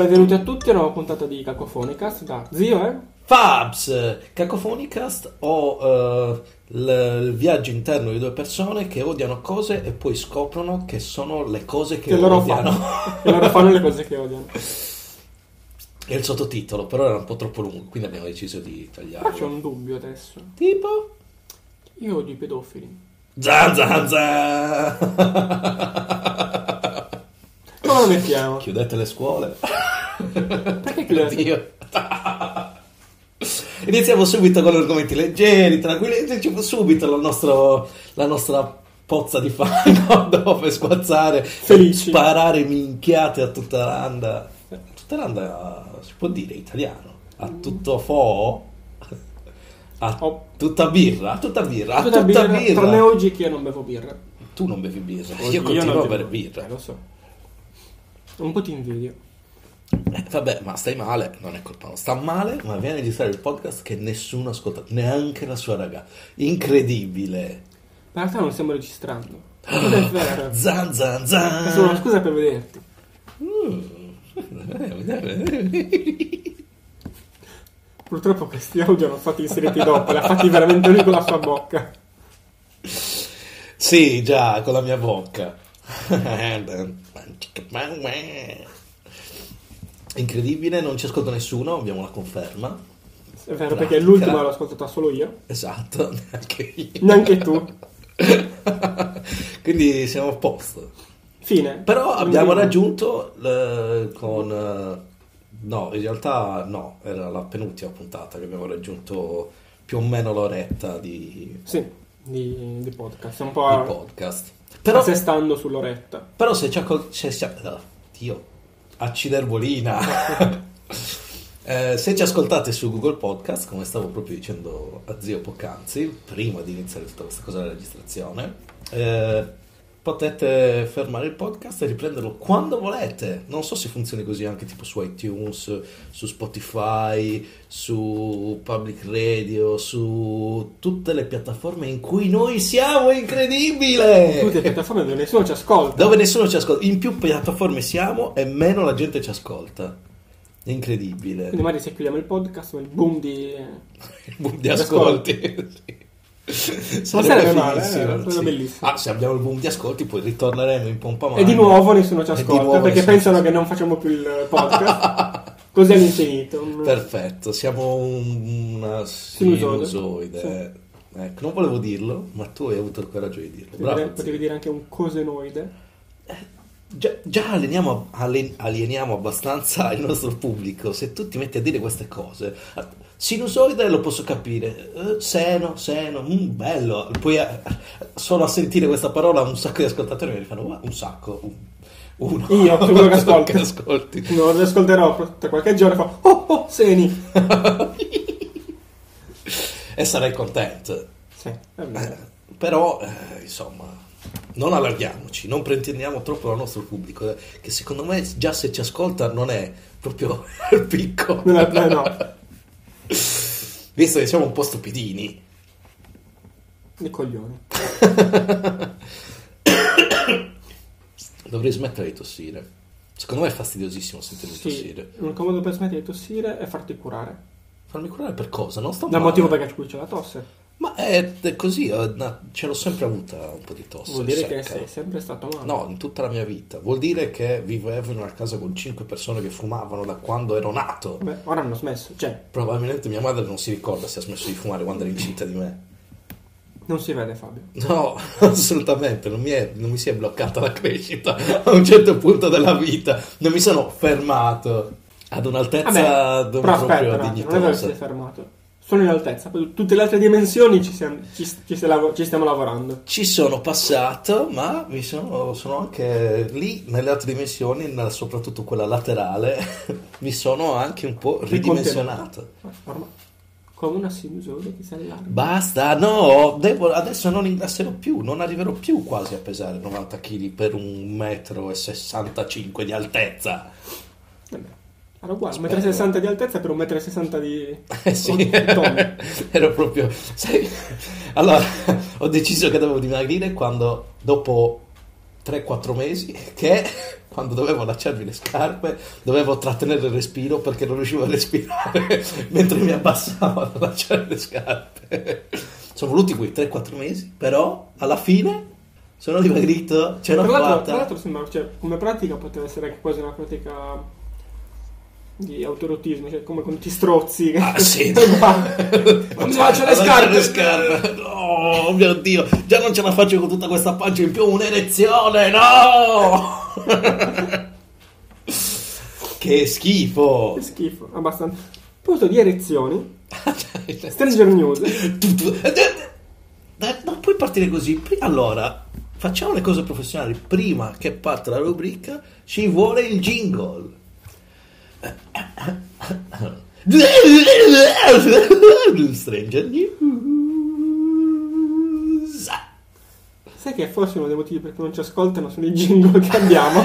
Benvenuti a tutti a una nuova puntata di Cacofonicast da Zio, eh? Fabs, Cacofonicast o eh, l- il viaggio interno di due persone che odiano cose e poi scoprono che sono le cose che, Che loro odiano. fanno. che loro fanno le cose che odiano. È il sottotitolo, però era un po' troppo lungo, quindi abbiamo deciso di Però c'è tagliarlo. un dubbio adesso. Tipo? Io odio i pedofili. Zan zan zan! Come lo mettiamo? Chiudete le scuole. Perché? Dio. Iniziamo subito con argomenti leggeri, tranquilli, diciamo subito la, nostro- la nostra pozza di fango dove squazzare, Felici. sparare minchiate a tutta randa. Tutta randa si può dire italiano, a tutto fo, a Oh. tutta birra, a tutta birra, a Tutta birra, birra. Tranne oggi che io non bevo birra. Tu non bevi birra, Oggi io continuo non a bere birra. Eh, lo so. Un po' ti invidio. Eh, vabbè, ma stai male, non è colpa nostra. Sta male, ma viene a registrare il podcast che nessuno ascolta, neanche la sua raga. Incredibile. Ma in realtà non stiamo registrando. Non è vero. Zan zan È solo una zan. scusa per vederti. Purtroppo questi audio non fatti inseriti dopo, li ha fatti veramente lui con la sua bocca. Sì, già, con la mia bocca. Incredibile, non ci ascolta nessuno, abbiamo la conferma. È vero, perché l'ultima l'ho ascoltata solo io. Esatto, neanche io. Neanche tu. Quindi siamo a posto. Fine. Però abbiamo Quindi- raggiunto eh, con... eh, no, in realtà no, era la penultima puntata che abbiamo raggiunto più o meno l'oretta di, Sì, di, di podcast. Un di po' podcast. Però, assestando sull'oretta. però se ci accol- se si- ah, Dio, acciderbolina. Eh, se ci ascoltate su Google Podcast, come stavo proprio dicendo a zio poc'anzi, prima di iniziare tutta questa cosa della registrazione, eh, potete fermare il podcast e riprenderlo quando volete. Non so se funzioni così anche tipo su iTunes, su Spotify, su Public Radio, su tutte le piattaforme in cui noi siamo, è incredibile! Tutte le piattaforme dove nessuno ci ascolta. Dove nessuno ci ascolta, in più piattaforme siamo e meno la gente ci ascolta. È incredibile. Quindi magari se chiudiamo il podcast, il boom di... boom di ascolti. Sì. Sarebbe male, eh, sì. bellissimo. Ah, se abbiamo il boom di ascolti, poi ritorneremo in pompa magna. E di nuovo nessuno ci ascolta perché pensano che non facciamo più il podcast. Così all'infinito. Perfetto, siamo un- una Sinusoide. sinusoide. Ecco, non volevo dirlo, ma tu hai avuto il coraggio di dirlo. Potevi Bravo. dire- Potevi dire anche un cosenoide. Già, già alieniamo, alieniamo abbastanza il nostro pubblico. Se tu ti metti a dire queste cose, sinusoide lo posso capire, eh, seno, seno, mm, bello. Poi eh, solo a sentire questa parola un sacco di ascoltatori mi fanno "Wow, un sacco, un- uno. Io, quello che ascolti. che ascolti. Non lo ascolterò tra qualche giorno e fa oh oh seni. e sarai contento. Sì. Eh, però, eh, insomma, non allarghiamoci, non pretendiamo troppo al nostro pubblico, eh, che secondo me già se ci ascolta non è proprio il picco. Eh, no. Visto che siamo un po' stupidini. Di coglioni. Dovrei smettere di tossire. Secondo me è fastidiosissimo sentirmi Sì, tossire. l'unico modo per smettere di tossire è farti curare. Farmi curare per cosa? Non sto male. motivo perché qui c'è la tosse. Ma è, così, ce l'ho sempre avuta un po' di tosse. Vuol dire che secca. sei sempre stato male. No, in tutta la mia vita. Vuol dire che vivevo in una casa con cinque persone che fumavano da quando ero nato. Beh, ora hanno smesso. Cioè, Probabilmente mia madre non si ricorda se ha smesso di fumare quando era incinta di me. non si vede Fabio. No, assolutamente, non mi, è- non mi si è bloccata la crescita a un certo punto della vita. Non mi sono fermato ad un'altezza Vabbè, proprio aspetta, attimo, non è che dignitosa. fermato. Solo in altezza. Tutte le altre dimensioni ci, siamo- ci- ci ci stiamo lavorando. Ci sono passato, ma mi sono, sono anche lì nelle altre dimensioni, soprattutto quella laterale, mi sono anche un po' ridimensionato. Ormai, come una sinusoide che si allarga. Basta, no, devo- adesso non ingrasserò più, non arriverò più quasi a pesare 90 kg per un metro e 65 di altezza. Vabbè, Era uguale, Spero. 1,60 m di altezza per 1,60 m di... Eh sì, ero proprio... sai, allora, ho deciso che dovevo dimagrire quando, dopo 3-4 mesi che quando dovevo allacciarmi le scarpe dovevo trattenere il respiro perché non riuscivo a respirare mentre mi abbassavo ad allacciare le scarpe. Sono voluti quei 3-4 mesi, però alla fine sono dimagrito, ce l'ho fatta. tra l'altro sembra, cioè, come pratica poteva essere anche quasi una pratica di autorotismo, cioè come con ti strozzi. Ah, sì. non faccio le scarpe. le scarpe. Oh mio Dio, già non ce la faccio con tutta questa pancia in più, un'erezione, no! che schifo! Che schifo, abbastanza. Punto di erezioni. Stranger News. Eh, Non puoi partire così. Allora, facciamo le cose professionali. Prima che parte la rubrica, ci vuole il jingle. Stranger News. Sai che forse uno dei motivi perché non ci ascoltano sono i jingle che abbiamo.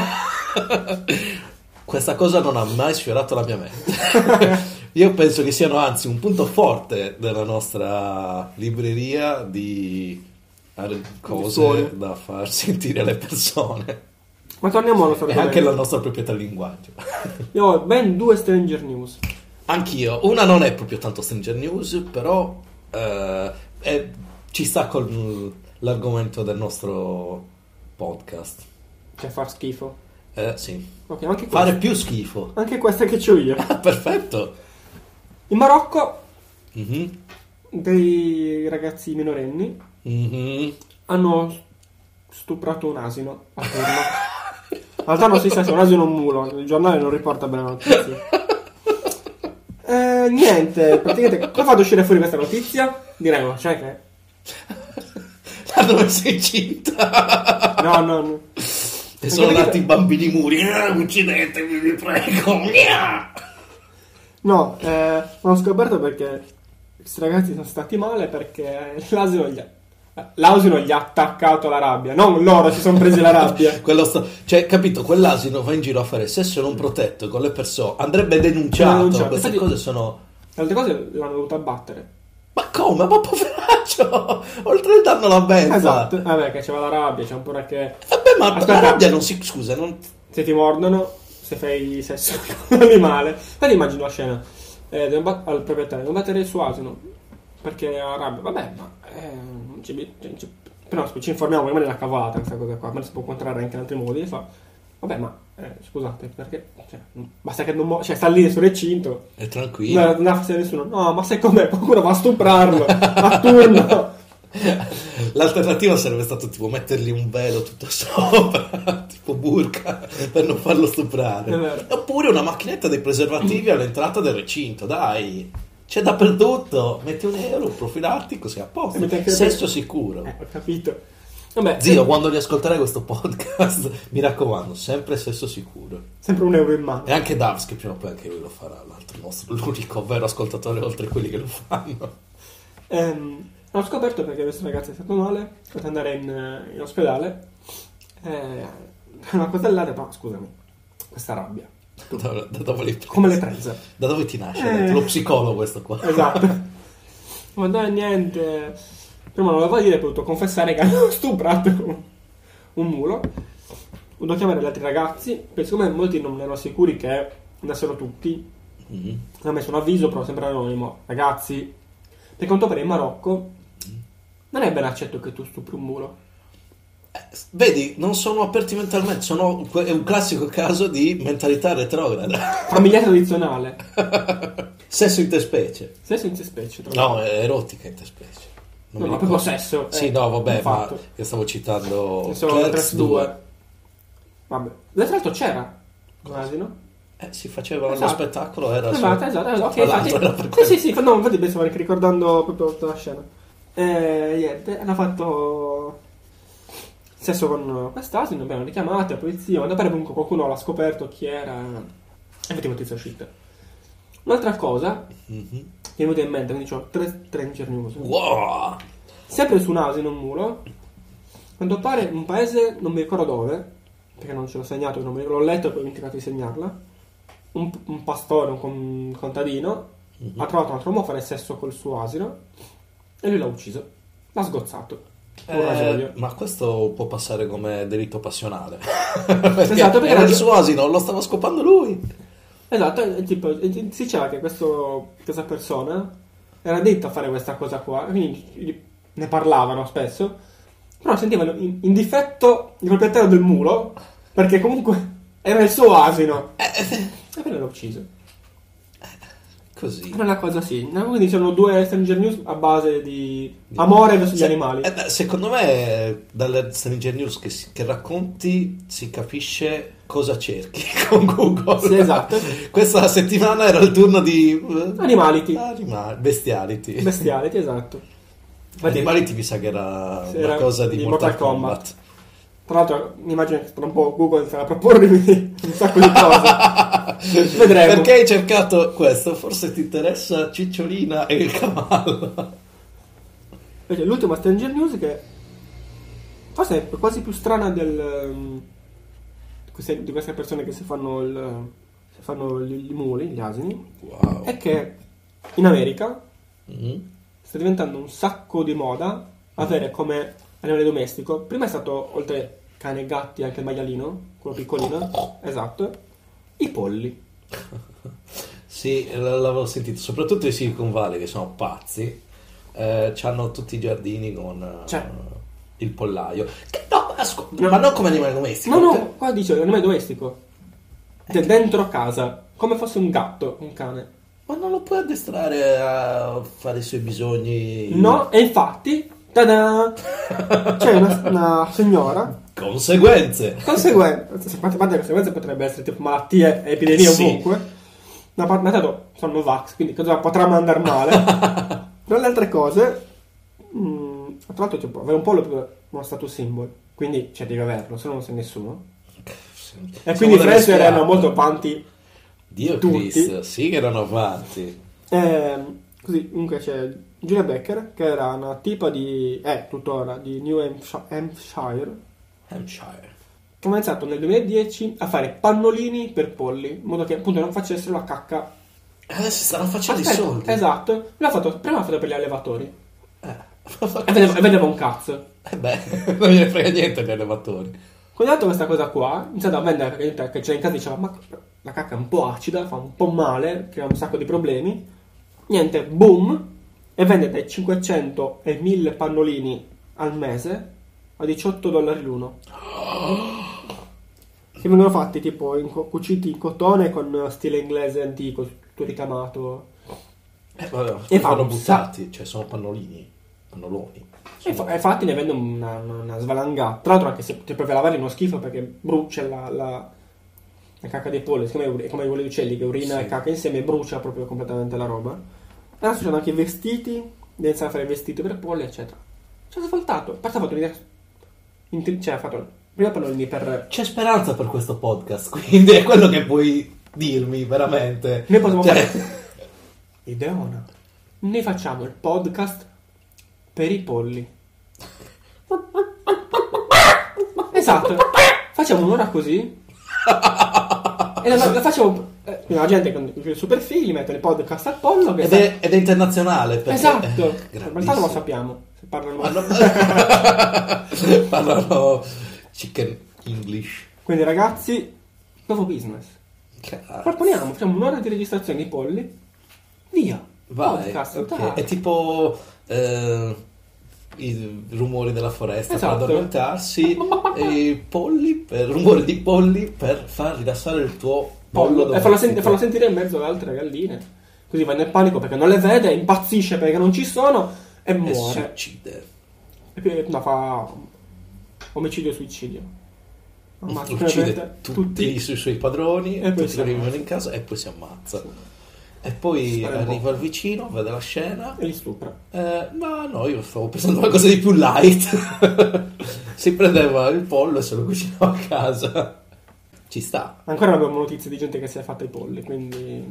Questa cosa non ha mai sfiorato la mia mente. Io penso che siano anzi un punto forte della nostra libreria di cose da far sentire alle persone Ma torniamo allo e solito. anche la nostra proprietà linguaggio. Io ho ben due Stranger News. Anch'io, una non è proprio tanto Stranger News, però eh, è- ci sta con l'argomento del nostro podcast. Cioè far schifo. Eh, sì, Ok, anche questa, fare più schifo. anche questa che c'ho io. Ah, perfetto. In Marocco Mhm, dei ragazzi minorenni mhm. hanno stuprato un asino a turno. In realtà non si sa se è un asino o un mulo, il giornale non riporta bene la notizia. Eh, niente, praticamente come fatto uscire fuori questa notizia? Direi, ma cioè che... L'hanno messa incinta. No, no, no. E sono Anche nati i bambini muri. Eh, uccidetemi, vi prego. No, eh, l'ho scoperto perché questi ragazzi sono stati male perché l'asino gli ha... L'asino gli ha attaccato la rabbia, non loro si sono presi la rabbia. Sta- Cioè, capito, quell'asino va in giro a fare sesso non protetto con le persone. Andrebbe denunciato. Denunciato. Queste Infatti- cose sono... Altre cose l'hanno dovuto abbattere. Ma come? Ma poveraccio! Oltre il danno la benda. Esatto. Vabbè, che c'era la rabbia, c'è un po' che... Vabbè, ma Aspetta. la rabbia non si... Scusa, non... Se ti mordono, se fai sesso con un animale. Infatti immagino la scena. Eh, al proprietario, devo battere il suo asino. Perché ha rabbia. Vabbè, ma... Eh, ci, ci- però ci informiamo, magari è una cavolata questa cosa qua. Ma si può incontrare anche in altri modi. Fa... Vabbè, ma... eh, scusate, perché... Cioè, basta che non... Mo- cioè, sta lì sul recinto. È tranquillo. Non, non ha fastidio a nessuno. No, ma sai com'è? Qualcuno va a stuprarlo. a turno. L'alternativa sarebbe stato tipo mettergli un velo tutto sopra, tipo burka, per non farlo stuprare. Oppure una macchinetta dei preservativi all'entrata del recinto, dai. C'è dappertutto. Metti un euro, un profilattico, sei a posto. E anche- Sesso sicuro. Eh, ho capito. Vabbè, Zio, quando riascolterai questo podcast, mi raccomando, sempre sesso sicuro. sempre un euro in mano. E anche Davs, che prima o poi anche lui lo farà, l'altro nostro, l'unico vero ascoltatore oltre quelli che lo fanno. Ehm, ho scoperto perché questo ragazzo è stato male, poteva andare in, eh, in ospedale. Eh, una coltellata, no, scusami, questa rabbia. Da, da dove, li- Come le prese? da dove ti nasce? Eh. Lo psicologo questo qua. Esatto. Ma dai, niente. Prima non l'avevo dire, ho potuto confessare che hanno stuprato un, mulo. Ho dovuto chiamare gli altri ragazzi, perché siccome molti non erano sicuri che andassero tutti, Mhm. hanno messo un avviso, però sempre anonimo. Ragazzi, per quanto pare in Marocco non è ben accetto che tu stupri un mulo. Vedi, non sono aperti mentalmente, sono, è un classico caso di mentalità retrograda. Famiglia tradizionale. Sesso interspecie. Sesso in specie. tra l'altro. No, è erotica interspecie. Non No, ma proprio sesso. Sì, eh, no, vabbè, ma io stavo citando Clerks 3 2. 2. Vabbè. Tra l'altro c'era un asino. Eh, si faceva Esatto. lo spettacolo, era Esatto, su- esatto, esatto. Ok, Tra l'altro infatti. era per Sì, quello. sì, sì, no, infatti pensavo ricordando proprio tutta la scena. E niente, hanno fatto sesso con quest'asino, abbiamo richiamato la polizia, ma pare comunque qualcuno l'ha scoperto chi era. Effettivamente è uscita. Un'altra cosa Mhm. che mi è venuta in mente, quindi ho tre Stranger News. Wow! Sempre su un asino, un mulo. A quanto pare un paese, non mi ricordo dove, perché non ce l'ho segnato, non mi- l'ho letto e poi ho dimenticato di segnarla. Un, un pastore, un, un contadino, Mhm. ha trovato un altro uomo a fare sesso col suo asino e lui l'ha ucciso. L'ha sgozzato. Eh, ma questo può passare come delitto passionale. perché Esatto, perché era il suo asino, lo stava scopando lui. Esatto, e tipo, e si diceva che questo- questa persona era detta a fare questa cosa qua, quindi ne parlavano spesso, però sentivano in, in difetto il proprietario del mulo, perché comunque era il suo asino. E poi l'hanno ucciso. Così. Era una cosa sì. Quindi sono due Stranger News a base di amore verso gli Se- animali. eh, beh, secondo me dalle Stranger News che, si- che racconti si capisce cosa cerchi con Google. Sì, esatto. Questa settimana era il turno di eh, Animality. Animali, bestiality. Bestiality, esatto. Infatti, Animality mi sa che era una era cosa di, di Mortal, Mortal Kombat. Kombat. Tra l'altro, mi immagino che tra un po' Google sarà a propormi un sacco di cose. Vedremo. Perché hai cercato questo? Forse ti interessa Cicciolina e il cavallo. Invece, l'ultima Stranger News che forse è quasi più strana del, queste- di queste persone che si fanno, il, si fanno gli, i muli, gli asini, Wow. è che in America Mhm. sta diventando un sacco di moda avere come animale domestico. Prima è stato, oltre cane e gatti, anche il maialino, quello piccolino, esatto, i polli. Sì, l'avevo sentito, soprattutto i Silicon Valley che sono pazzi. Eh, hanno tutti i giardini con eh, Cioè. il pollaio. Che no, ascolta, ma non come animale domestico. No, no, per- qua dice animale domestico. Cioè, dentro casa, come fosse un gatto, un cane. Ma non lo puoi addestrare a fare i suoi bisogni. No, e infatti, tada! C'è una, una signora, Conseguenze. conseguenze, se parte parte conseguenze potrebbe essere tipo malattie e epidemie Eh sì. ovunque. Ma ma tanto sono Novax, quindi cosa potrà mandare male? Tra le altre cose, mh, tra l'altro tipo, avere un pollo uno status symbol, quindi cioè, devi averlo, se no non sei nessuno. E Siamo quindi Fresh erano molto avanti Dio tutti. Cristo, sì che erano avanti. Ehm, così, comunque c'è Julia Becker, che era una tipa di... è tuttora, di New Hampsh- Hampshire, Hampshire. che ha iniziato nel 2010 a fare pannolini per polli, in modo che appunto non facessero la cacca. Adesso stanno facendo Aspetta, i soldi. Esatto, l'ha fatto, prima l'ha fatto per gli allevatori. Eh. E vedeva, e vedeva un cazzo. Eh beh, non gliene frega niente agli allevatori. Quando ha fatto questa cosa qua, iniziato a vendere perché gente che c'era in casa diceva ma la cacca è un po' acida, fa un po' male, crea un sacco di problemi. Niente, boom, e vende dai 500 ai 1000 pannolini al mese a 18 dollari l'uno. Che vengono fatti tipo in co- cuciti in cotone con stile inglese antico, tutto ricamato. Eh, vabbè, E fa un buttati, cioè sono pannolini, pannoloni. E fa- infatti ne vende una, una svalangata. Tra l'altro, anche se ti provi a lavare è uno schifo perché brucia la, la, la cacca dei polli. Siccome è come quelli uccelli che urina Sì. e cacca insieme, brucia proprio completamente la roba. Adesso ci sono anche i vestiti, devi iniziare a fare vestiti per polli, eccetera. Ci ha svoltato. Parte ha fatto un'idea. Inter- Cioè, ha fatto prima pannolini per. C'è speranza per questo podcast, quindi è quello che puoi dirmi veramente. Noi possiamo Cioè, fare. Ideona. Noi facciamo il podcast per i polli. Esatto. Facciamo un'ora così. e la, la facciamo. eh, la gente con il super figli mette il podcast al pollo. Ed, sa- è, ed è internazionale. Perché Esatto. eh, In realtà non lo sappiamo. Parlano Parlano, chicken English. Quindi, ragazzi, nuovo business. Cazzo. Proponiamo, facciamo un'ora di registrazione di polli. Via. Vai, Podcast, ok. dai. È tipo eh, i rumori della foresta Esatto. per addormentarsi, e polli, per, rumori di polli per far rilassare il tuo pollo. pollo e farlo, sen- domestico. farlo sentire in mezzo alle altre galline. Così va nel panico perché non le vede, impazzisce perché non ci sono e e si muore. uccide. E poi no, fa omicidio suicidio. Ammazza uccide praticamente tutti, i suoi, padroni, E poi tutti vivono in casa e poi si ammazza. E poi arriva il vicino, vede la scena. e li stupra. Eh, ma no, io stavo pensando a qualcosa di più light. si prendeva il pollo e se lo cucinava a casa. Ci sta. Ancora non abbiamo notizie di gente che si è fatta i polli, quindi...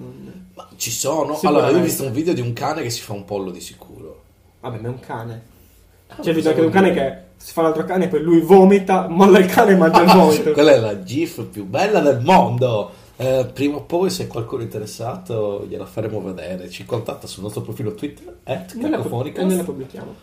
Ma ci sono. Allora, io ho visto un video di un cane che si fa un pollo di sicuro. Vabbè, ma è un cane. Ah, C'è il video anche di un cane che si fa un altro cane e poi lui vomita, molla il cane e mangia il vomito. Quella è la GIF più bella del mondo. Eh, prima o poi, se qualcuno è interessato, gliela faremo vedere. Ci contatta sul nostro profilo Twitter, at Cacofonicast. e noi la pubblichiamo.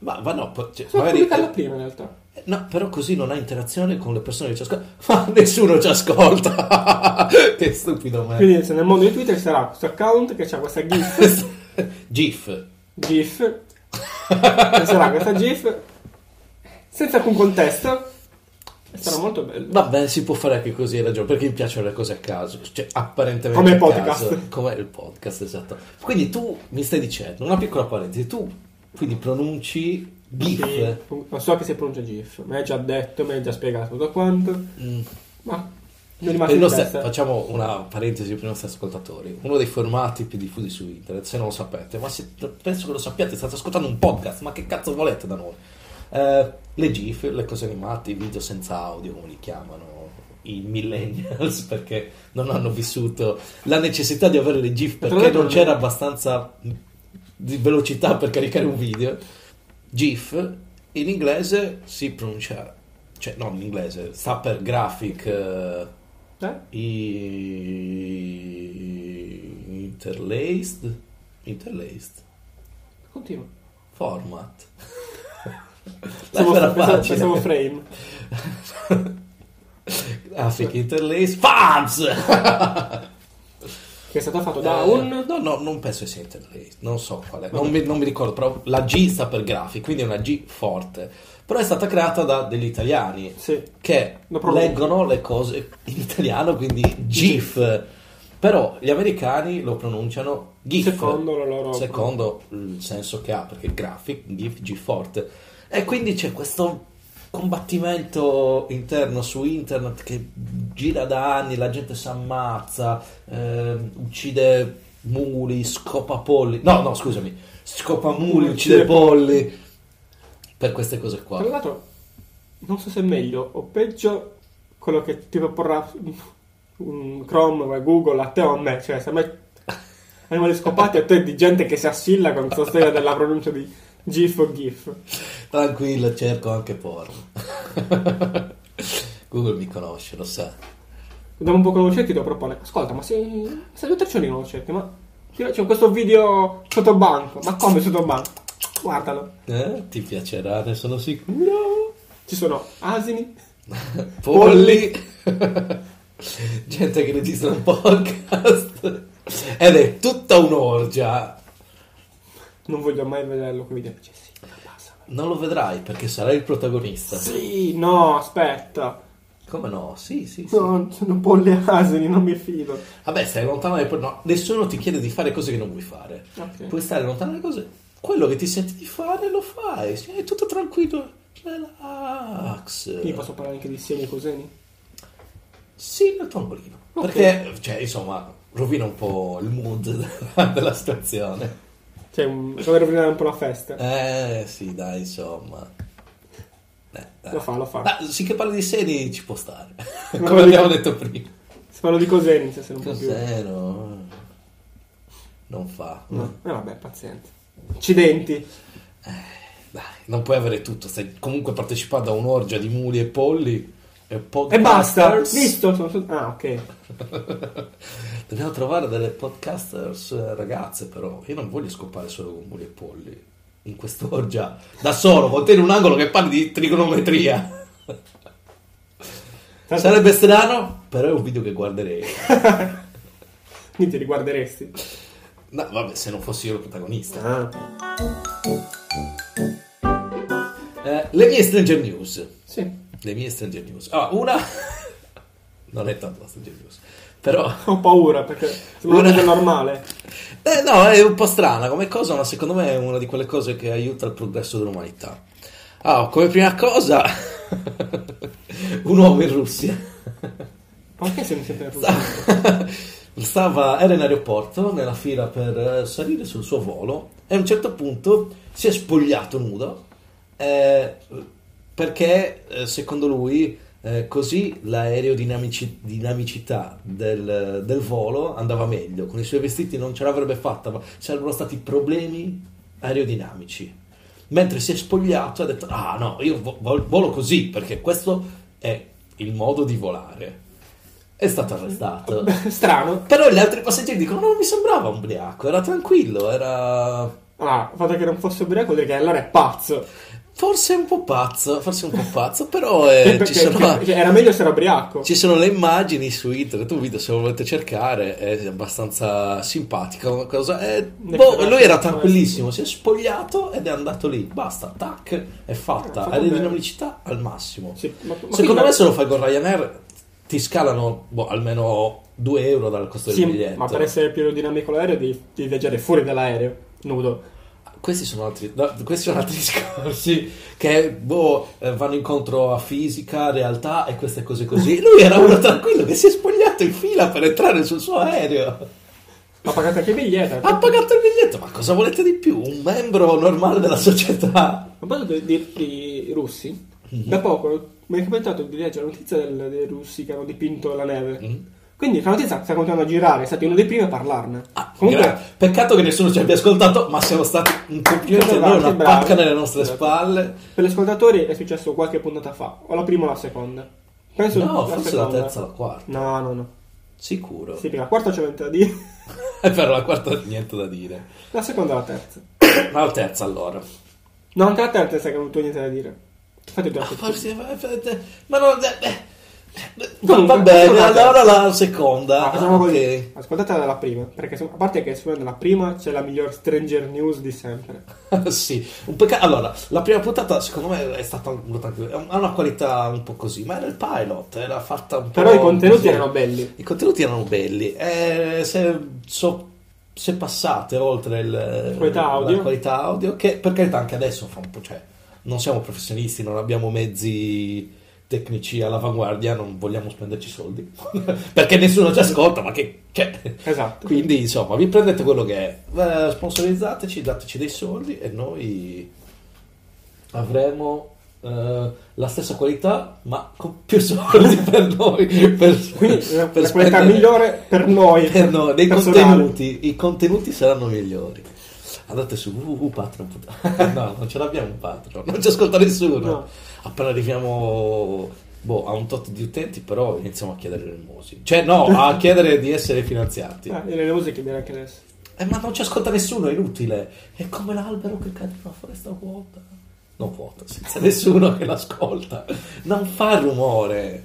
Ma, ma no, cioè, Sono magari- pubblicarla prima in realtà. eh, no, però così non hai interazione con le persone che ci ascoltano. Ma nessuno ci ascolta. che stupido me. Quindi se nel mondo di Twitter sarà questo account che ha questa GIF, GIF. GIF, sarà questa GIF senza alcun contesto. Sarà molto bello. Vabbè, si può fare anche così, hai ragione, perché mi piacciono le cose a caso, cioè apparentemente Come il podcast. Come il podcast, esatto. Quindi tu mi stai dicendo, una piccola parentesi, tu quindi pronunci GIF. Sì, non so che si pronuncia GIF, mi hai già detto, mi hai già spiegato tutto quanto, Mm. Nostri- facciamo una parentesi per i nostri ascoltatori. Uno dei formati più diffusi su internet, se non lo sapete, ma se- penso che lo sappiate, state ascoltando un podcast, ma che cazzo volete da noi? Eh, le GIF, le cose animate, i video senza audio, come li chiamano i millennials, perché non hanno vissuto la necessità di avere le GIF perché non c'era abbastanza di velocità per caricare un video. GIF in inglese si pronuncia, cioè non in inglese, sta per graphic. Eh, i- interlaced interlaced Continua. format pensavo- facile. pensavo frame. graphic interlaced FABS Che è stato fatto da Eh, un... no no non penso sia interlaced non so qual è non mi, non mi ricordo però la G sta per graphic quindi è una G forte però è stata creata da degli italiani Sì. che leggono le cose in italiano, quindi GIF. Però gli americani lo pronunciano GIF. Secondo la loro- Secondo il senso che ha, perché graphic, GIF, G forte. E quindi c'è questo combattimento interno su internet che gira da anni, la gente si ammazza, ehm, uccide muli, scopa polli. No, no, scusami, scopa muli, uccide polli. Per queste cose qua. Tra l'altro, non so se è meglio o peggio quello che ti proporrà un Chrome o Google a te o a me. Cioè, se a me animali scopati a te di gente che si assilla con questa storia della pronuncia di GIF o GIF. Tranquillo, cerco anche porno. Google mi conosce, lo sa. Dopo un po' ti lo propone. Ascolta, ma sei, sei due traccioni conoscetti, ma c'è questo video sottobanco. Ma come sottobanco? Guardalo. Eh? Ti piacerà, ne sono sicuro. Ci sono asini. Polli. Gente che registra un podcast. Ed è tutta un'orgia. Non voglio mai vederlo quei video. Passa. Non lo vedrai perché sarai il protagonista. Sì, no, aspetta. Come no? Sì, sì, sì. No, sono polli e asini, non mi fido. Vabbè, stai lontano dai... No, nessuno ti chiede di fare cose che non vuoi fare. Ok. Puoi stare lontano dalle cose. Quello che ti senti di fare lo fai. È tutto tranquillo. Relax. Quindi posso parlare anche di semi e coseni? Sì, nel tuo angolino. Ok. Perché, cioè, insomma, rovina un po' il mood della situazione. Cioè, un, dover rovinare un po' la festa. Eh, sì, dai, insomma. Eh, dai. Lo fa, lo fa. Ma sì che parli di seni ci può stare. Come lo abbiamo dico- detto prima. Se parlo di coseni inizia a essere un po' più... Non fa. No. Eh vabbè, paziente. Accidenti. Dai, non puoi avere tutto. Stai comunque partecipando a un'orgia di muli e polli. E, basta! Visto? Ah, ok. Dobbiamo trovare delle podcasters eh, ragazze, però. Io non voglio scopare solo con muli e polli. In quest'orgia. Da solo, con te in un angolo che parli di trigonometria. Tanto- Sarebbe strano, però è un video che guarderei. Quindi ti riguarderesti. No, vabbè, se non fossi io il protagonista. Ah. Eh, le mie Stranger News. Sì. Le mie Stranger News. Ah, una... non è tanto la Stranger News. Però... Ho paura perché sembra una cosa normale. Eh, no, è un po' strana come cosa, ma secondo me è una di quelle cose che aiuta il progresso dell'umanità. Ah, come prima cosa... un uomo in Russia. Perché sei sempre in Russia? Stava, era in aeroporto nella fila per eh, salire sul suo volo e a un certo punto si è spogliato nudo eh, perché eh, secondo lui eh, così l'aerodinamicità del, del volo andava meglio con i suoi vestiti non ce l'avrebbe fatta ma sarebbero stati problemi aerodinamici mentre si è spogliato ha detto ah no io vo- vol- volo così perché questo è il modo di volare è stato arrestato Strano. però gli altri passeggeri dicono: No, mi sembrava ubriaco, era tranquillo, era. Ah, il fatto che non fosse ubriaco vuol dire che allora è pazzo. Forse un po' pazzo, forse un po' pazzo, però eh, Perché- sono, era meglio se era ubriaco. ci sono le immagini su internet, un video se lo volete cercare, è abbastanza simpatico. una Cosa, eh, boh, lui era tranquillissimo, si è spogliato ed è andato lì, basta, tac, è Eh, fatta, bene. aerodinamicità al massimo. Sì, ma- ma Secondo me se lo fai con Ryanair ti scalano boh, almeno 2 euro dal costo del Sì, biglietto. ma per essere più aerodinamico l'aereo devi, devi viaggiare fuori dall'aereo, nudo. Questi sono altri, no, questi sono altri discorsi che boh, eh, vanno incontro a fisica, realtà e queste cose così. Lui era uno tranquillo che si è spogliato in fila per entrare sul suo aereo. Ha pagato anche il biglietto. Ha pagato il biglietto, ma cosa volete di più? Un membro normale della società. A proposito di russi, Mhm. da poco mi è capitato di leggere la notizia del- dei russi che hanno dipinto la neve. Mm. Quindi la notizia sta continuando a girare, è stato uno dei primi a parlarne. Ah, Comunque, gra- peccato che nessuno ci abbia ascoltato, ma siamo stati un complimento noi, una bravi, pacca nelle nostre Esatto. spalle. per gli ascoltatori è successo qualche puntata fa, o la prima o la seconda. Penso No, la forse la seconda. terza o la quarta. No, no, no. Sicuro. Sì, perché la quarta c'è niente da dire, E per la quarta niente da dire. la seconda e la terza. Ma la terza allora. No, anche la terza sai che non tu hai niente da dire. Tu hai Ah, forse- Ma no, eh, eh, Comunque, va bene, allora la seconda. Ah, Ah, così. ok. Ascoltate la prima, perché a parte che secondo me nella prima c'è la miglior Stranger News di sempre. sì, un peccato. Allora, la prima puntata secondo me è stata ha una qualità un po' così, ma era il pilot, era fatta un po'. Però i contenuti così. erano belli. I contenuti erano belli. E se, so- se passate oltre il- Qualità audio. la qualità audio, che per carità anche adesso fa un po', cioè, non siamo professionisti, non abbiamo mezzi tecnici all'avanguardia, non vogliamo spenderci soldi. Perché nessuno ci ascolta, ma che... Cioè, Esatto. quindi insomma, vi prendete quello che è, Eh, sponsorizzateci, dateci dei soldi e noi avremo eh, la stessa qualità, ma con più soldi per noi. Per, Quindi per la qualità migliore per noi. per noi, dei contenuti, i contenuti saranno migliori. Andate su www.patreon. no, non ce l'abbiamo un Patreon, non ci ascolta nessuno. No. Appena arriviamo boh, a un tot di utenti, però iniziamo a chiedere l'elemosina. Cioè, no, a chiedere di essere finanziati. Ah, e le musiche direi anche adesso. Eh, ma non ci ascolta nessuno, è inutile. È come l'albero che cade in una foresta vuota. Non vuota, senza nessuno che l'ascolta. Non fa rumore.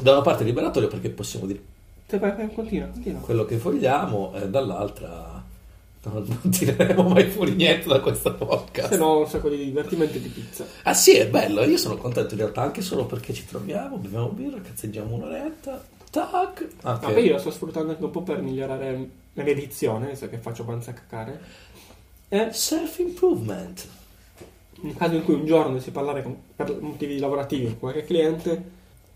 Da una parte liberatorio perché possiamo dire Continua, continua. quello che vogliamo, e dall'altra non, non tireremo mai fuori niente da questo podcast. Se no un sacco di divertimento di pizza. Ah sì, è bello, io sono contento in realtà anche solo perché ci troviamo, beviamo birra, cazzeggiamo un'oretta, tac. Ah, Ok. poi io la sto sfruttando anche un po' per migliorare la mia edizione, adesso che faccio panza a cacare. E Self-improvement. nel caso in cui un giorno si parlare con, per motivi lavorativi con qualche cliente,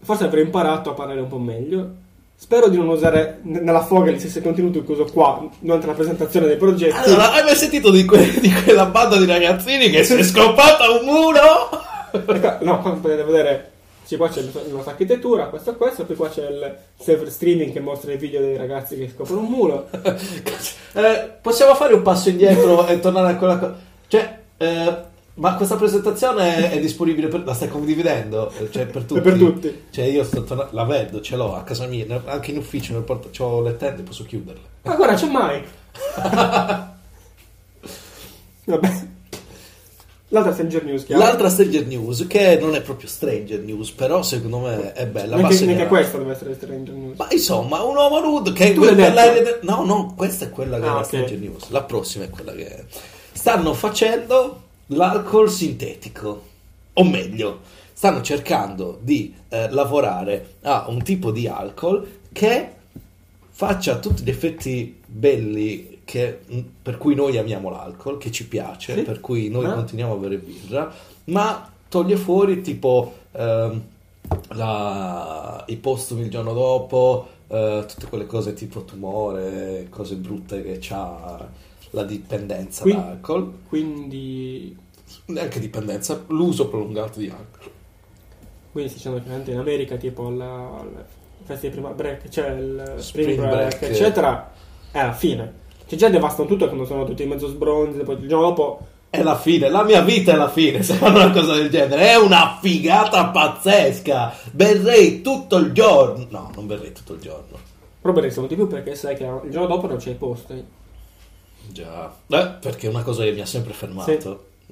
forse avrei imparato a parlare un po' meglio. Spero di non usare nella foga gli stessi contenuti che uso qua durante la presentazione dei progetti. Allora, hai mai sentito di, que- di quella banda di ragazzini che si è scoppata un muro? Ecco, no, qua potete vedere, sì, qua c'è la nostra architettura, questo e questo, poi qua c'è il server streaming che mostra i video dei ragazzi che scoprono un muro. Eh, possiamo fare un passo indietro e tornare a quella cosa? Cioè, eh, ma questa presentazione è disponibile per... La stai condividendo? Cioè, per tutti? È per tutti. Cioè, io sto tornando... La vedo, ce l'ho a casa mia, anche in ufficio, nel porta... ho le tende, posso chiuderle. Ma guarda, c'è mai. Vabbè. L'altra Stranger News ha- L'altra Stranger News, che non è proprio Stranger News, però secondo me è bella. Neanche, neanche questa deve essere Stranger News. Ma insomma, un uomo nudo che Tu per detto? l'aereo- No, no, questa è quella che Ah, è la ok. Stranger News. La prossima è quella che è. Stanno facendo l'alcol sintetico. O meglio, stanno cercando di eh, lavorare a un tipo di alcol che faccia tutti gli effetti belli che- per cui noi amiamo l'alcol, che ci piace, Sì. per cui noi Ah. continuiamo a bere birra, ma toglie fuori tipo ehm, la- i postumi il giorno dopo, eh, tutte quelle cose tipo tumore, cose brutte che ha la dipendenza Quindi- d'alcol, Quindi, neanche dipendenza, l'uso prolungato di alcol. quindi si dicendo che in America, tipo alla festa di prima break, c'è il spring, Spring break, break. eccetera, è la fine. Cioè già devastano tutto quando sono tutti mezzo sbronzi, poi il giorno dopo È la fine, la mia vita è la fine, se fanno una cosa del genere. È una figata pazzesca. Berrei tutto il giorno. No, non berrei tutto il giorno. però berresti molto di più perché sai che il giorno dopo non c'è i posti. Già. Eh, perché è una cosa che mi ha sempre fermato.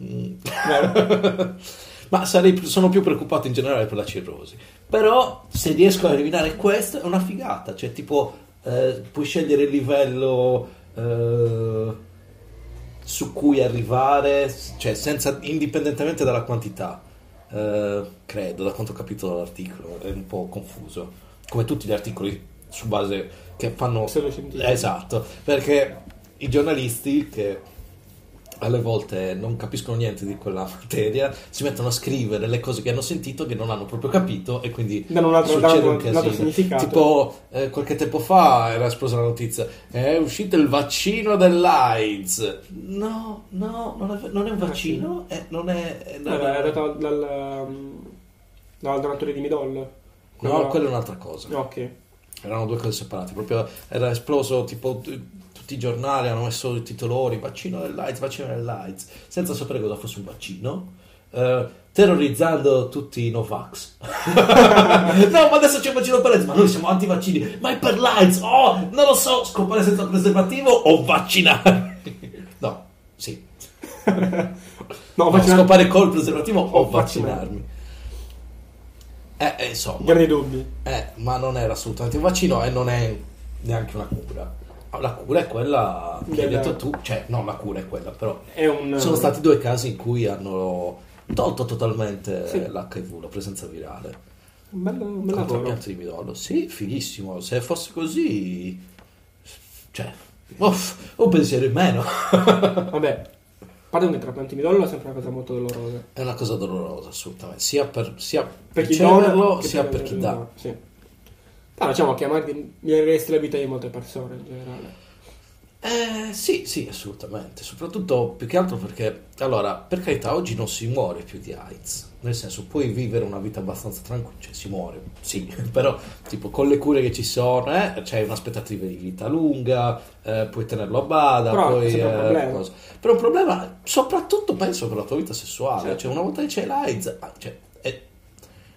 Mm. Vero? Ma sarei- sono più preoccupato in generale per la cirrosi. Però se riesco a eliminare questo è una figata. Cioè, tipo, eh, puoi scegliere il livello eh, su cui arrivare, cioè senza, indipendentemente dalla quantità. Eh, credo, da quanto ho capito dall'articolo, è un po' confuso. Come tutti gli articoli su base che fanno. Esatto, perché i giornalisti che alle volte non capiscono niente di quella materia si mettono a scrivere le cose che hanno sentito che non hanno proprio capito e quindi Danno un altro- succede un un altro casino. significato. Tipo eh, qualche tempo fa era esplosa la notizia è uscito il vaccino dell'AIDS. No, no, non è, non è un vaccino, eh, non è... è- No, era dato dal, um, dal donatore di midollo. No, quella è un'altra cosa. Ok. Erano due cose separate, proprio era esploso tipo tutti i giornali hanno messo i titolori vaccino dell'AIDS, vaccino dell'AIDS, senza sapere cosa fosse un vaccino, eh, terrorizzando tutti i Novax. no, ma adesso c'è il vaccino per l'AIDS, ma noi siamo anti-vaccini, ma è per l'AIDS, oh, non lo so, scopare senza preservativo o vaccinare? no, sì. No, No, facciamo scopare col preservativo o, O vaccinare. vaccinarmi. Eh, eh, insomma. grandi dubbi. Eh, ma non era assolutamente un vaccino e non è neanche una cura. La cura è quella che hai detto tu, cioè no, la cura è quella, però È un... sono stati due casi in cui hanno tolto totalmente Sì. l'HIV, la presenza virale. un bel, un bel Contro lavoro. piante di midollo. Sì, fighissimo. Se fosse così, cioè, uff, un pensiero in meno. Vabbè, pardon che tra pianti midollo è sempre una cosa molto dolorosa. è una cosa dolorosa, assolutamente. Sia per, sia Per chi riceverlo, sia per chi dà. Sì. Però diciamo che magari miglioreresti la vita di molte persone in generale. Eh, sì, sì, assolutamente. Soprattutto più che altro perché, allora, per carità, oggi non si muore più di AIDS. Nel senso, puoi vivere una vita abbastanza tranquilla, cioè si muore, sì, però tipo con le cure che ci sono, eh, c'è un'aspettativa di vita lunga, eh, puoi tenerlo a bada, Però è poi un eh, problema. cosa. Però un problema, soprattutto penso per la tua vita sessuale, Certo. cioè una volta che c'è l'AIDS, ah, cioè, eh,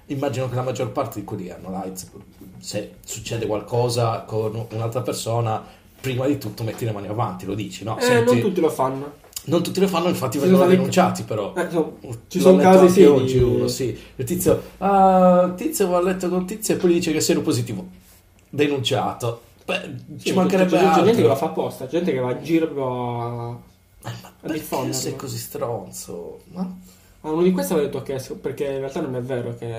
immagino che la maggior parte di quelli che hanno l'AIDS, se succede qualcosa con un'altra persona, prima di tutto metti le mani avanti, lo dici, no? Eh, Senti- non tutti lo fanno. non tutti lo fanno, infatti vengono denunciati però. Eh, insomma, ci sono casi sì. oggi uno, sì. Il tizio, ah, tizio va a letto con tizio e poi gli dice che sei positivo. Denunciato. Beh, Sì, ci mancherebbe c'è, altro. gente che lo fa apposta, gente che va in giro proprio a... Eh, ma a perché diffonderlo. sei così stronzo? Ma... Ah, uno di questi aveva detto che perché in realtà non è vero che,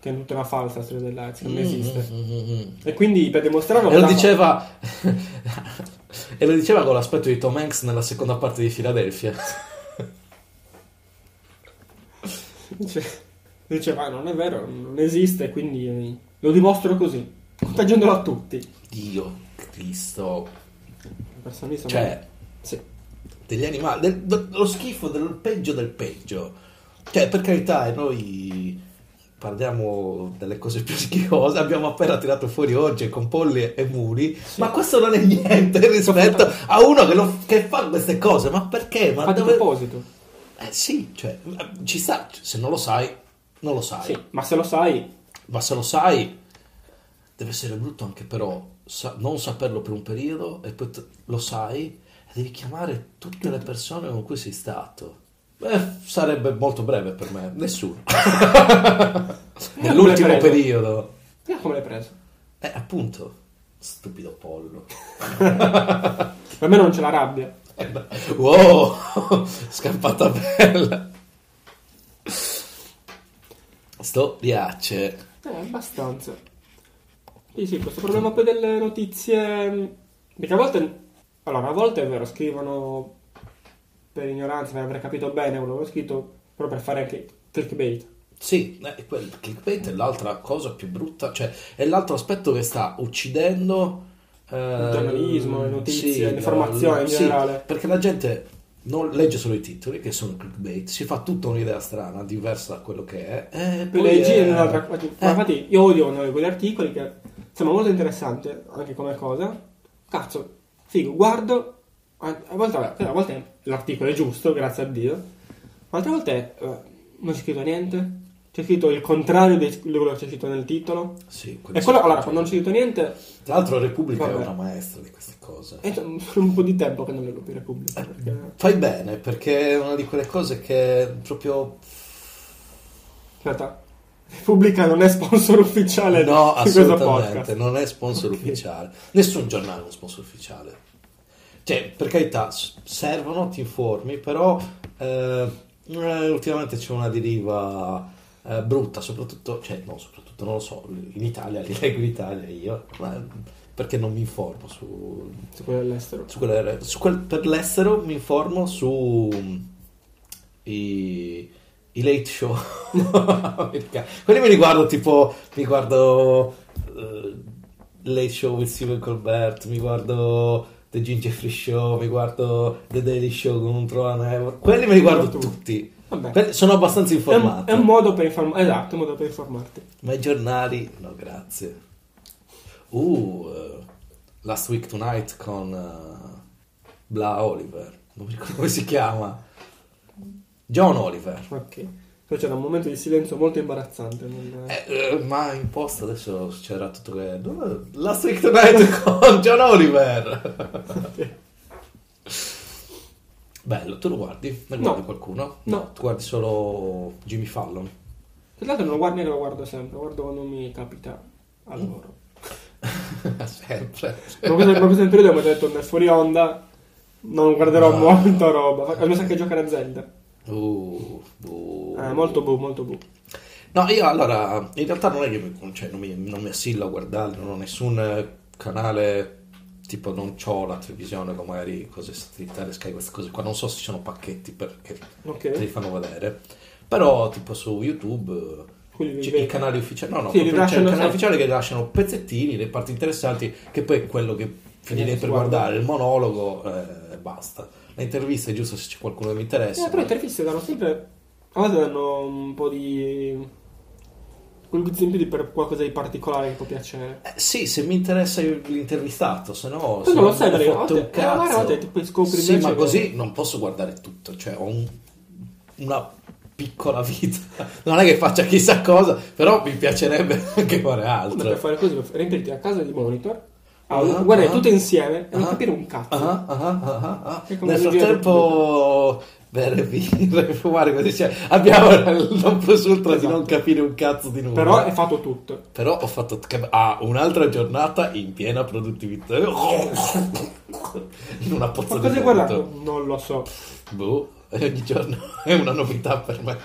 che è tutta una falsa la storia dell'AIDS, non esiste. Mm, mm, mm, mm. E quindi per dimostrarlo E lo diceva e lo diceva con l'aspetto di Tom Hanks nella seconda parte di Philadelphia. Dice, diceva non è vero, non esiste, quindi lo dimostro così, contagiandolo a tutti. Dio Cristo. Cioè, Sì. degli animali, del- del- lo schifo del peggio del peggio. Cioè, per carità, e noi parliamo delle cose più schifose. Abbiamo appena tirato fuori oggi con polli e muri, ma questo non è niente rispetto a uno che, lo- che fa queste cose. Ma perché? Ma di dove- proposito. Eh sì, cioè, ci sta. Se non lo sai, non lo sai. Sì, ma se lo sai, Ma se lo sai, deve essere brutto anche però sa- non saperlo per un periodo e poi t- lo sai e devi chiamare tutte le persone con cui sei stato. Beh, sarebbe molto breve per me, nessuno. Nell'ultimo periodo. eh, come l'hai preso? Eh, appunto, stupido pollo. Per me non c'è la rabbia. Wow, scappata bella. Storiacce. Eh, abbastanza. Sì, sì, questo problema poi delle notizie... Perché a volte... Allora, a volte è vero, scrivono per ignoranza, per aver capito bene quello che ho scritto, però per fare anche clickbait. Sì, eh, quel clickbait è l'altra cosa più brutta, cioè è l'altro aspetto che sta uccidendo eh, Il giornalismo, le notizie, sì, l'informazione in sì, generale. perché la gente non legge solo i titoli, che sono clickbait, si fa tutta un'idea strana, diversa da quello che è. E Poi leggi è- un'altra cosa. Eh. Infatti, io odio quegli articoli che sembra molto interessante anche come cosa. Cazzo, figo, guardo. A volte, vabbè, a volte l'articolo è giusto, grazie a Dio. Ma altre volte eh, non c'è scritto niente. c'è scritto il contrario di quello che c'è scritto nel titolo. Sì, E quello allora, quando non c'è scritto niente, Tra l'altro Repubblica Vabbè. è una maestra di queste cose. è un po' di tempo che non leggo più Repubblica. Perché... Fai bene, perché è una di quelle cose che proprio... Aspetta, Repubblica non è sponsor ufficiale No, di questo assolutamente, podcast. non è sponsor Ok. ufficiale. Nessun giornale è uno sponsor ufficiale. Cioè, per carità, servono, ti informi, però eh, eh, ultimamente c'è una deriva eh, brutta, soprattutto, cioè, no, soprattutto, non lo so, in Italia, li leggo in Italia io, perché non mi informo su, Su quello dell'estero. su quelle- su quel- per l'estero mi informo su i, i late show. Quelli mi riguardo tipo, mi guardo eh, Late Show with Stephen Colbert, mi guardo The Ginger Free Show, mi guardo The Daily Show con un Trovan Ever. Quelli me li guardo tu. tutti. Vabbè. Sono abbastanza È informato. è un modo per informarti. Esatto, è un modo per informarti. Ma i giornali, no, grazie. Uh, eh, Last Week Tonight con eh, Bla Oliver, non mi ricordo come si chiama. John Oliver. Ok. Poi c'era un momento di silenzio molto imbarazzante. non- Eh, eh, ma in posta adesso c'era tutto che... Last Week Tonight con John Oliver. Bello, tu lo guardi? Ne No. guardi qualcuno? No. Tu guardi solo Jimmy Fallon? Tra l'altro non lo guardo neanche lo guardo sempre, guardo quando mi capita a loro. Sempre. Ma questo, ma questo è il periodo mi ho detto fuori onda non guarderò No. molto roba. Almeno sa che giocare a Zelda. Uh, uh. Eh, molto bu, molto bu. No, io allora, in realtà non è che cioè, non mi, non mi assillo a guardarli, non ho nessun eh, canale, tipo non ho la televisione come magari cose satellitari, Sky, queste cose qua, non so se ci sono pacchetti perché Ok. te li fanno vedere, però tipo su YouTube eh, c'è vedi. i canali ufficiali, no no, Sì, c'è il canale ufficiale che lasciano pezzettini, le parti interessanti, che poi è quello che finirei per guarda. guardare, il monologo eh, e basta. Le interviste, giusto se c'è qualcuno che mi interessa. Eh, però le interviste danno sempre. A volte danno un po' di. quel guizzo in più di per qualcosa di particolare che può piacere. Eh, sì, se mi interessa l'intervistato, se no... Tu non lo sai perché volte, un eh, cazzo. volte tipo scopri Sì, ma che- così non posso guardare tutto, cioè ho un- una piccola vita. Non è che faccia chissà cosa, però mi piacerebbe anche fare altro. per fare così, riempirti a casa di monitor, Ah, ah, guardare ah. tutte insieme e non capire un cazzo. Nel frattempo, bere birra, fumare così, cioè, abbiamo plus ultra di Esatto. non capire un cazzo di nulla. Però è fatto tutto. Però ho fatto ah, un'altra giornata in piena produttività. In una pozza Ma di cosa hai guardato? Non lo so. Boh, ogni giorno è una novità per me.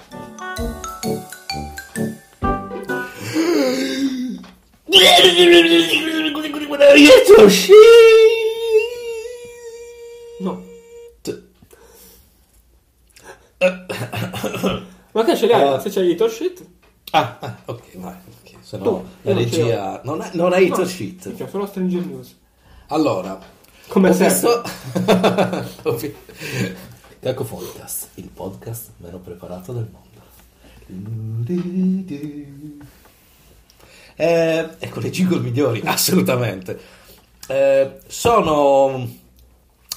No. Ma che ce li hai? Eh. Se c'hai Little Shit? Ah, ah, ok, vai. ok, Se no, la regia non è, non è hit No. shit. C'è solo Stranger News. Allora, Come ho sempre. visto... ho vi- Cacofonicast, il podcast meno preparato del mondo. Eh, ecco le jingle migliori, assolutamente. Eh, sono...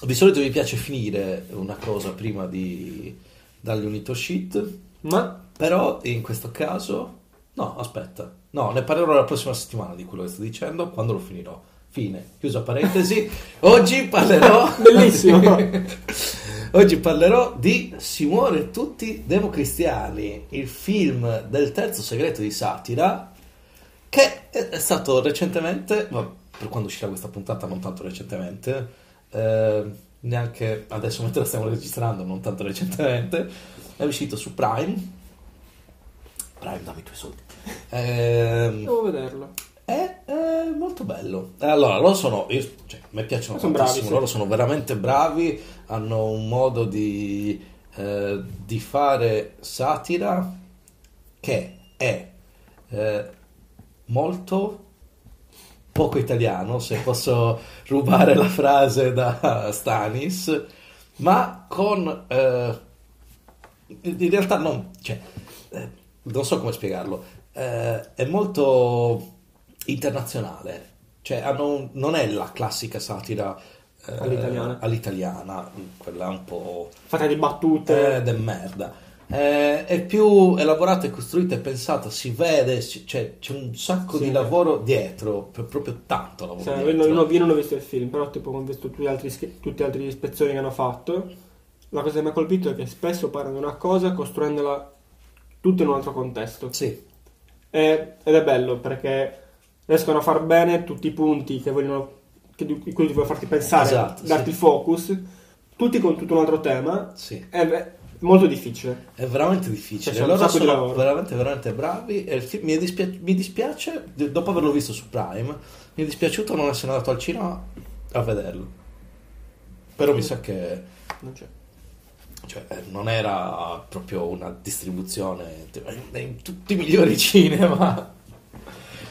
Di solito mi piace finire una cosa prima di dargli un hit shit, Ma però in questo caso... No, aspetta. No, ne parlerò la prossima settimana di quello che sto dicendo, quando lo finirò. Fine. Chiusa parentesi. Oggi parlerò... Bellissimo. Oggi parlerò di Si muore tutti democristiani, il film del terzo segreto di satira, che è è stato recentemente, ma per quando uscirà questa puntata non tanto recentemente, eh, neanche adesso mentre la stiamo registrando, non tanto recentemente, è uscito su Prime. Prime, dammi i tuoi soldi. Ehm, devo vederlo. è eh, molto bello. Allora, loro sono, io, cioè, a me piacciono Sono tantissimo, bravi, sì. loro sono veramente bravi, hanno un modo di, eh, di fare satira che è eh, molto poco italiano, se posso rubare la frase da Stanis, ma con... eh, in realtà non, cioè, eh, non so come spiegarlo, eh, è molto internazionale, cioè hanno non è la classica satira eh, All'italiana. all'italiana, quella un po' Fate di battute. eh, de merda. Eh, è più elaborata, è costruita, è pensata, si vede, si- cioè, c'è un sacco Sì. di lavoro dietro, proprio tanto lavoro io, dietro. non, io non ho visto il film, però tipo ho visto tutti gli altri, tutte le altre ispezioni che hanno fatto. La cosa che mi ha colpito è che spesso parlano di una cosa costruendola tutto in un altro contesto. Sì, E- ed è bello perché riescono a far bene tutti i punti che vogliono, che, di cui vogliono farti pensare, Esatto, darti sì. focus, tutti con tutto un altro tema. sì. È molto difficile. È veramente difficile. Cioè, Loro sono lavoro. veramente, veramente bravi. E film- mi, è dispia- mi dispiace, dopo averlo visto su Prime, mi è dispiaciuto non essere andato al cinema a vederlo. Però mi sa che Non c'è. cioè, eh, non era proprio una distribuzione in- in tutti i migliori cinema.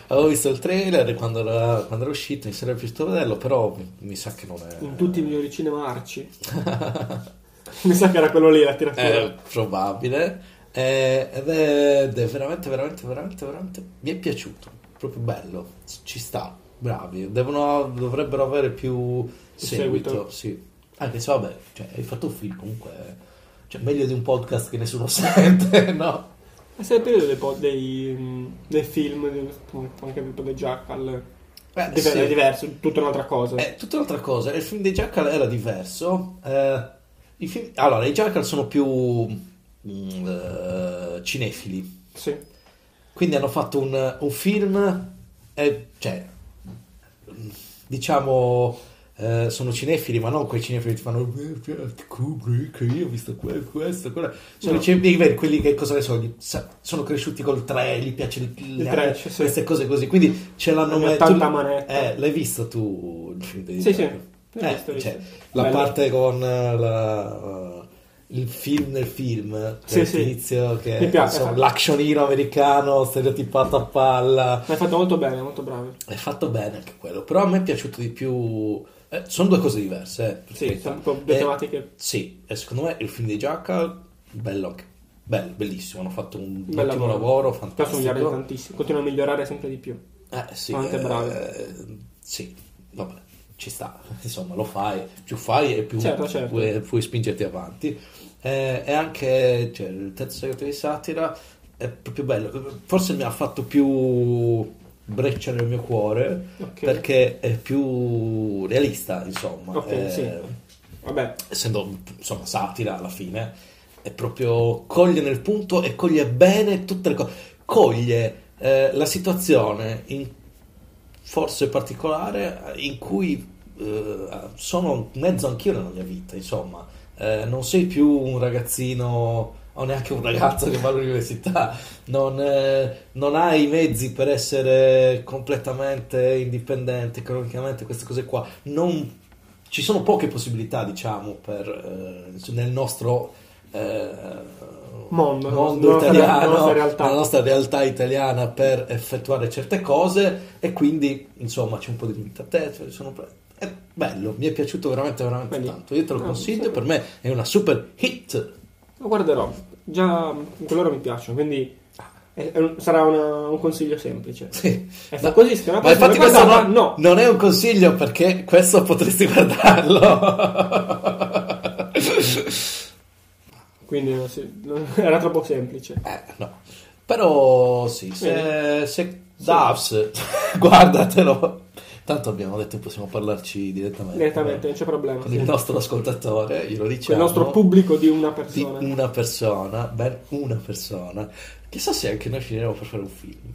Avevo visto il trailer quando era, quando era uscito, mi sarebbe piaciuto vederlo, però mi, mi sa che non è... In tutti i migliori cinema Arci. Mi sa che era quello lì la tiratura. È probabile. Eh, ed, è, è veramente, veramente, veramente, veramente. Mi è piaciuto. Proprio bello. Ci sta. Bravi. Devono, dovrebbero avere più seguito. seguito. Sì. Anche se, vabbè, cioè, hai fatto un film comunque. Cioè, meglio di un podcast che nessuno sente, no? Ma sei il periodo dei, po- dei, dei film, anche tipo dei Jackal. Eh, Diver- sì. È diverso, tutta un'altra cosa. È tutta un'altra cosa. Il film dei Jackal era diverso. Eh, i film- Allora, i Jackal sono più eh, cinefili. Sì. Quindi hanno fatto un, un film, eh, cioè, diciamo, eh, sono cinefili, ma non quei cinefili che ti fanno "Eh, Kubrick, io ho visto que- questo, quello. Sono No. i cinefili quelli che cosa ne so, gli- sa- sono cresciuti col 3, gli piace il, Il trash, sì. queste cose così. Quindi ce l'hanno Hanno messo. Eh, l'hai visto tu il film dei Sì, sì. Jackal? Eh, cioè, la Bello. parte con eh, la- il film nel film, Sì, il sì. tizio che Mi piace, insomma, fa- l'actionino americano stereotipato a palla. Ma è fatto molto bene, molto bravi. È fatto bene anche quello, però a me è piaciuto di più. eh, sono due cose diverse. eh, Sì, sono un po' due tematiche. sì, e secondo me il film dei Jackal, bello anche. Bello, bellissimo. Hanno fatto un Bel ottimo lavoro. lavoro, Possono migliorare fantastico. tantissimo, continuano a migliorare sempre di più. Eh, sì, Sono anche eh, bravi. sì, vabbè, ci sta. Insomma, lo fai, più fai e più Certo, certo. Puoi, puoi spingerti avanti. Eh, e anche cioè, il terzo segreto di satira è proprio bello. Forse mi ha fatto più breccia nel mio cuore Ok. perché è più realista, insomma. Ok, Eh, sì. Vabbè, essendo insomma satira alla fine è proprio coglie nel punto e coglie bene tutte le cose coglie eh, la situazione in forse particolare in cui eh, sono mezzo anch'io nella mia vita insomma. Eh, non sei più un ragazzino o neanche un ragazzo che va all'università. Non, eh, non hai i mezzi per essere completamente indipendente economicamente queste cose qua. Non ci sono poche possibilità, diciamo, per, eh, nel nostro eh, Mondo, mondo nostra- italiano, nella nostra realtà. nella nostra realtà italiana per effettuare certe cose e quindi, insomma, c'è un po' di limitatezza. Sono... È bello, mi è piaciuto veramente, veramente Quindi- tanto. Io te lo no, consiglio, per me è una super hit. lo guarderò. Già in quell'ora mi piacciono, quindi è- è sarà una- un consiglio semplice. Sì. Fa No, così, se Ma infatti questo non, no. non è un consiglio perché questo potresti guardarlo. Quindi non si- non- era troppo semplice. Eh, no. Però sì, se, se Davs, guardatelo. Tanto abbiamo detto che possiamo parlarci direttamente. Direttamente, non c'è problema. Con sì. il nostro ascoltatore, glielo diciamo. il nostro pubblico di una di persona. una persona, ben una persona. Chissà se anche noi finiremo per fare un film.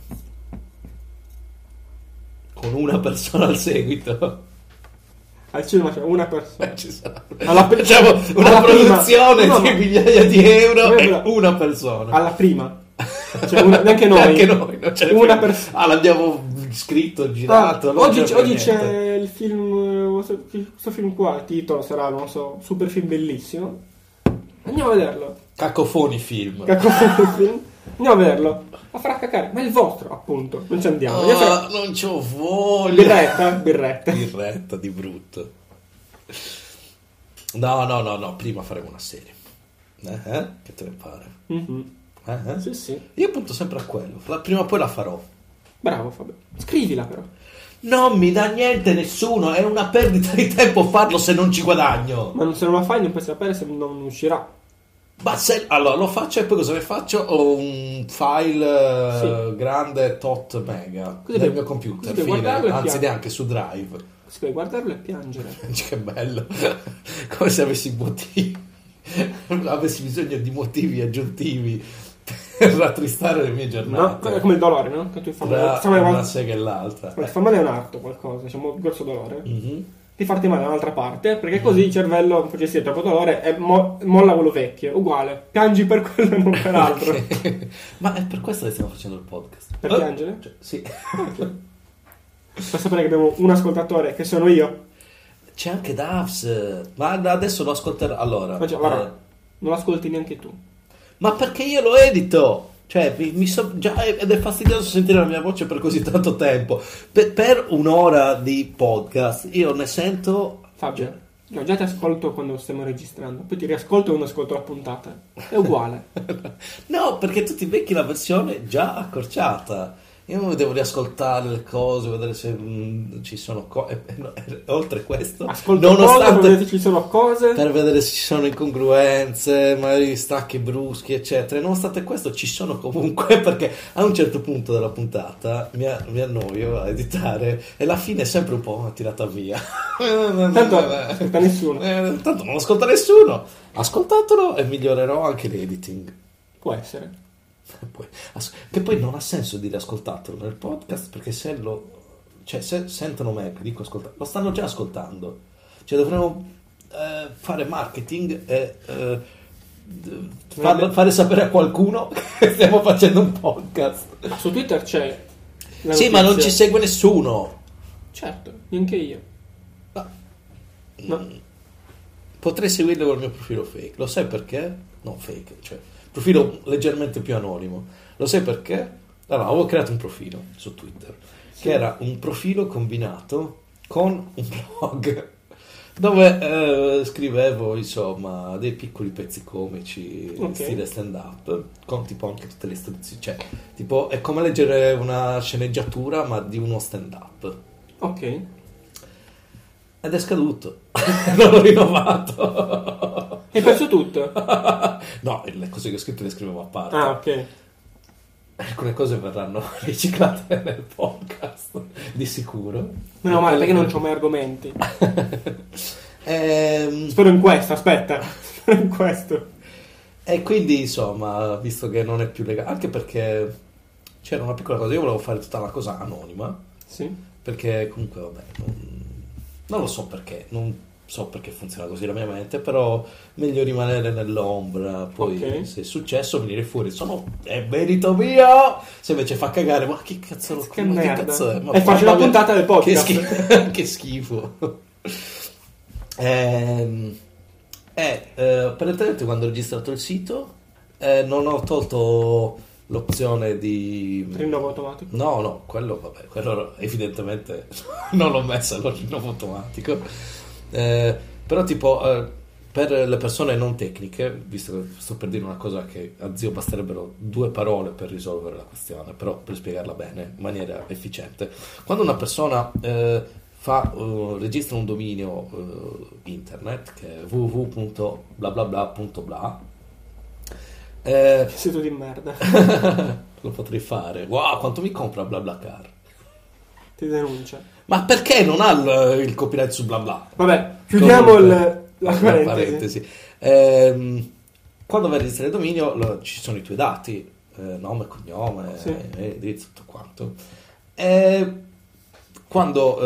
Con una persona al seguito. Al cinema c'è una persona. Ci sarà. Alla pri- Facciamo una alla prima. produzione No, di no. migliaia di euro No, e no. una persona. Alla prima. Cioè, una- neanche noi. Neanche noi, Una persona. Ah, l'abbiamo scritto, Ah, girato. non oggi, c'è, oggi c'è il film, questo, questo film qua, il titolo sarà, non so, super film bellissimo. Andiamo a vederlo. Cacofoni film. Cacofoni film. Andiamo a vederlo. Ma farà cacare. Ma è il vostro, appunto. Non ci andiamo. Ah, farò- non c'ho voglia. Birretta, birretta. Birretta di brutto. No, no, no, no, prima faremo una serie. Eh, eh? Che te ne pare? Mhm. Eh? Sì, sì. Io punto sempre a quello. Prima o poi la farò. Bravo Fabio. Scrivila però. Non mi dà niente nessuno, è una perdita di tempo farlo se non ci guadagno. Ma non- se non la fai non puoi sapere se non uscirà. Ma se, allora lo faccio e poi cosa ne faccio? Ho un file eh, Sì. grande tot mega Così puoi- mio computer, fine, anzi neanche su Drive. Si puoi guardarlo e piangere. che bello, come se avessi motivi, avessi bisogno di motivi aggiuntivi per rattristare le mie No? giornate. È come il dolore, no? Che tu fa male. Una quando- sega e l'altra. fa male un arto qualcosa, diciamo un grosso dolore. Mhm. Di farti male da un'altra parte, perché così il cervello non può gestire troppo dolore e mo- molla quello vecchio. Uguale. Piangi per quello e non per altro. Ok. Ma è per questo che stiamo facendo il podcast. Per Eh? piangere? Cioè, sì. Per sapere che abbiamo un ascoltatore, che sono io. C'è anche Davs, ma adesso lo ascolterò. Allora, Ma già, guarda, eh, non lo ascolti neanche tu. ma perché io lo edito? Cioè, mi, mi so- già ed è fastidioso sentire la mia voce per così tanto tempo. Per, per un'ora di podcast, io ne sento. Fabio, io già ti ascolto quando stiamo registrando, poi ti riascolto quando ascolto la puntata. È uguale. No, perché tu ti becchi la versione già accorciata. Io non devo riascoltare le cose, vedere se mm, ci sono cose. oltre questo, Ascolto cose, per vedere se ci sono cose. per vedere se ci sono incongruenze, magari stacchi bruschi, eccetera. E nonostante questo, ci sono comunque perché a un certo punto della puntata mi, a- mi annoio a editare e la fine è sempre un po' tirata via. Tanto ascolta nessuno. Eh, tanto non ascolta nessuno. Ascoltatelo e migliorerò anche l'editing. Può essere. Che poi non ha senso dire ascoltatelo nel podcast perché se lo cioè se sentono me che dico ascoltatelo lo stanno già ascoltando cioè dovremmo eh, fare marketing e eh, farlo- fare sapere a qualcuno che stiamo facendo un podcast su Twitter c'è. sì ma non ci segue nessuno Certo, neanche io. Ma- No. Potrei seguirlo col mio profilo fake lo sai perché? no fake cioè profilo leggermente più anonimo lo sai perché? allora avevo creato un profilo su Twitter Sì. che era un profilo combinato con un blog dove eh, scrivevo insomma dei piccoli pezzi comici Ok. stile stand up con tipo anche tutte le istruzioni cioè tipo è come leggere una sceneggiatura ma di uno stand up Ok. ed è scaduto non l'ho rinnovato Hai perso tutto? no le cose che ho scritto le scrivevo a parte Ah, ok. alcune cose verranno riciclate nel podcast di sicuro Meno male, perché non c'ho mai argomenti. Ehm, Spero in questo, aspetta. Spero in questo. E quindi, insomma, visto che non è più legale, anche perché c'era una piccola cosa, io volevo fare tutta la cosa anonima, Sì. perché comunque, vabbè, non, non lo so perché, non so perché funziona così la mia mente, però meglio rimanere nell'ombra, poi Ok. se è successo venire fuori, sono, è merito mio, se invece fa cagare, ma che cazzo lo Che ma merda. cazzo è? Ma E faccio la puntata del Che, podcast. schifo. che schifo. Ehm, eh, eh, apparentemente quando ho registrato il sito eh, non ho tolto l'opzione di... Rinnovo automatico. No, no, quello, vabbè, quello evidentemente non l'ho messo al rinnovo automatico. Eh, però tipo, eh, per le persone non tecniche, visto che sto per dire una cosa che a zio basterebbero due parole per risolvere la questione, però per spiegarla bene, in maniera efficiente. Quando una persona eh, fa, eh, registra un dominio eh, internet, che è www.blablabla.bla, eh, Che sito di merda. lo potrei fare. Wow, quanto mi compra BlaBlaCar? Ti denuncia. Ma perché non ha il, il copyright su BlaBla? Vabbè, chiudiamo il- la parentesi. Ehm, quando vai a registrare il dominio lo- ci sono i tuoi dati, eh, nome, cognome, Sì. eh, indirizzo, tutto quanto. E quando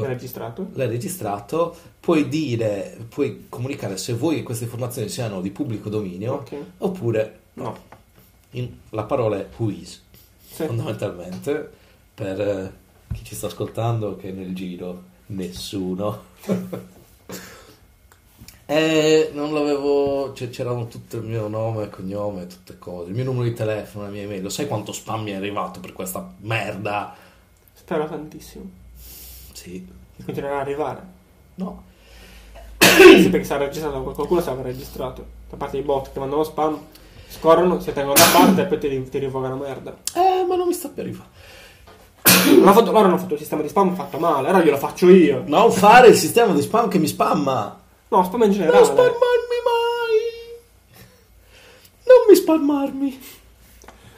È eh, registrato? l'hai registrato, puoi dire, puoi comunicare se vuoi che queste informazioni siano di pubblico dominio Ok. oppure No. in- la parola è who is. Sì. fondamentalmente per eh, chi ci sta ascoltando che nel giro nessuno e non l'avevo cioè, c'erano tutto il mio nome cognome tutte cose il mio numero di telefono la mia email lo sai quanto spam mi è arrivato per questa merda Spero tantissimo. sì Che continuerà ad arrivare. no sì, perché sarà registrato, qualcuno sarà registrato. Da parte dei bot che mandano spam, scorrono, si tengono da parte e poi ti, ti rivocano merda. eh ma non mi sta per arrivare Non ha fatto- loro hanno fatto il sistema di spam fatto male, allora glielo faccio io. non fare il sistema di spam che mi spamma No, spam in non generale. spammarmi mai mi spalmarmi.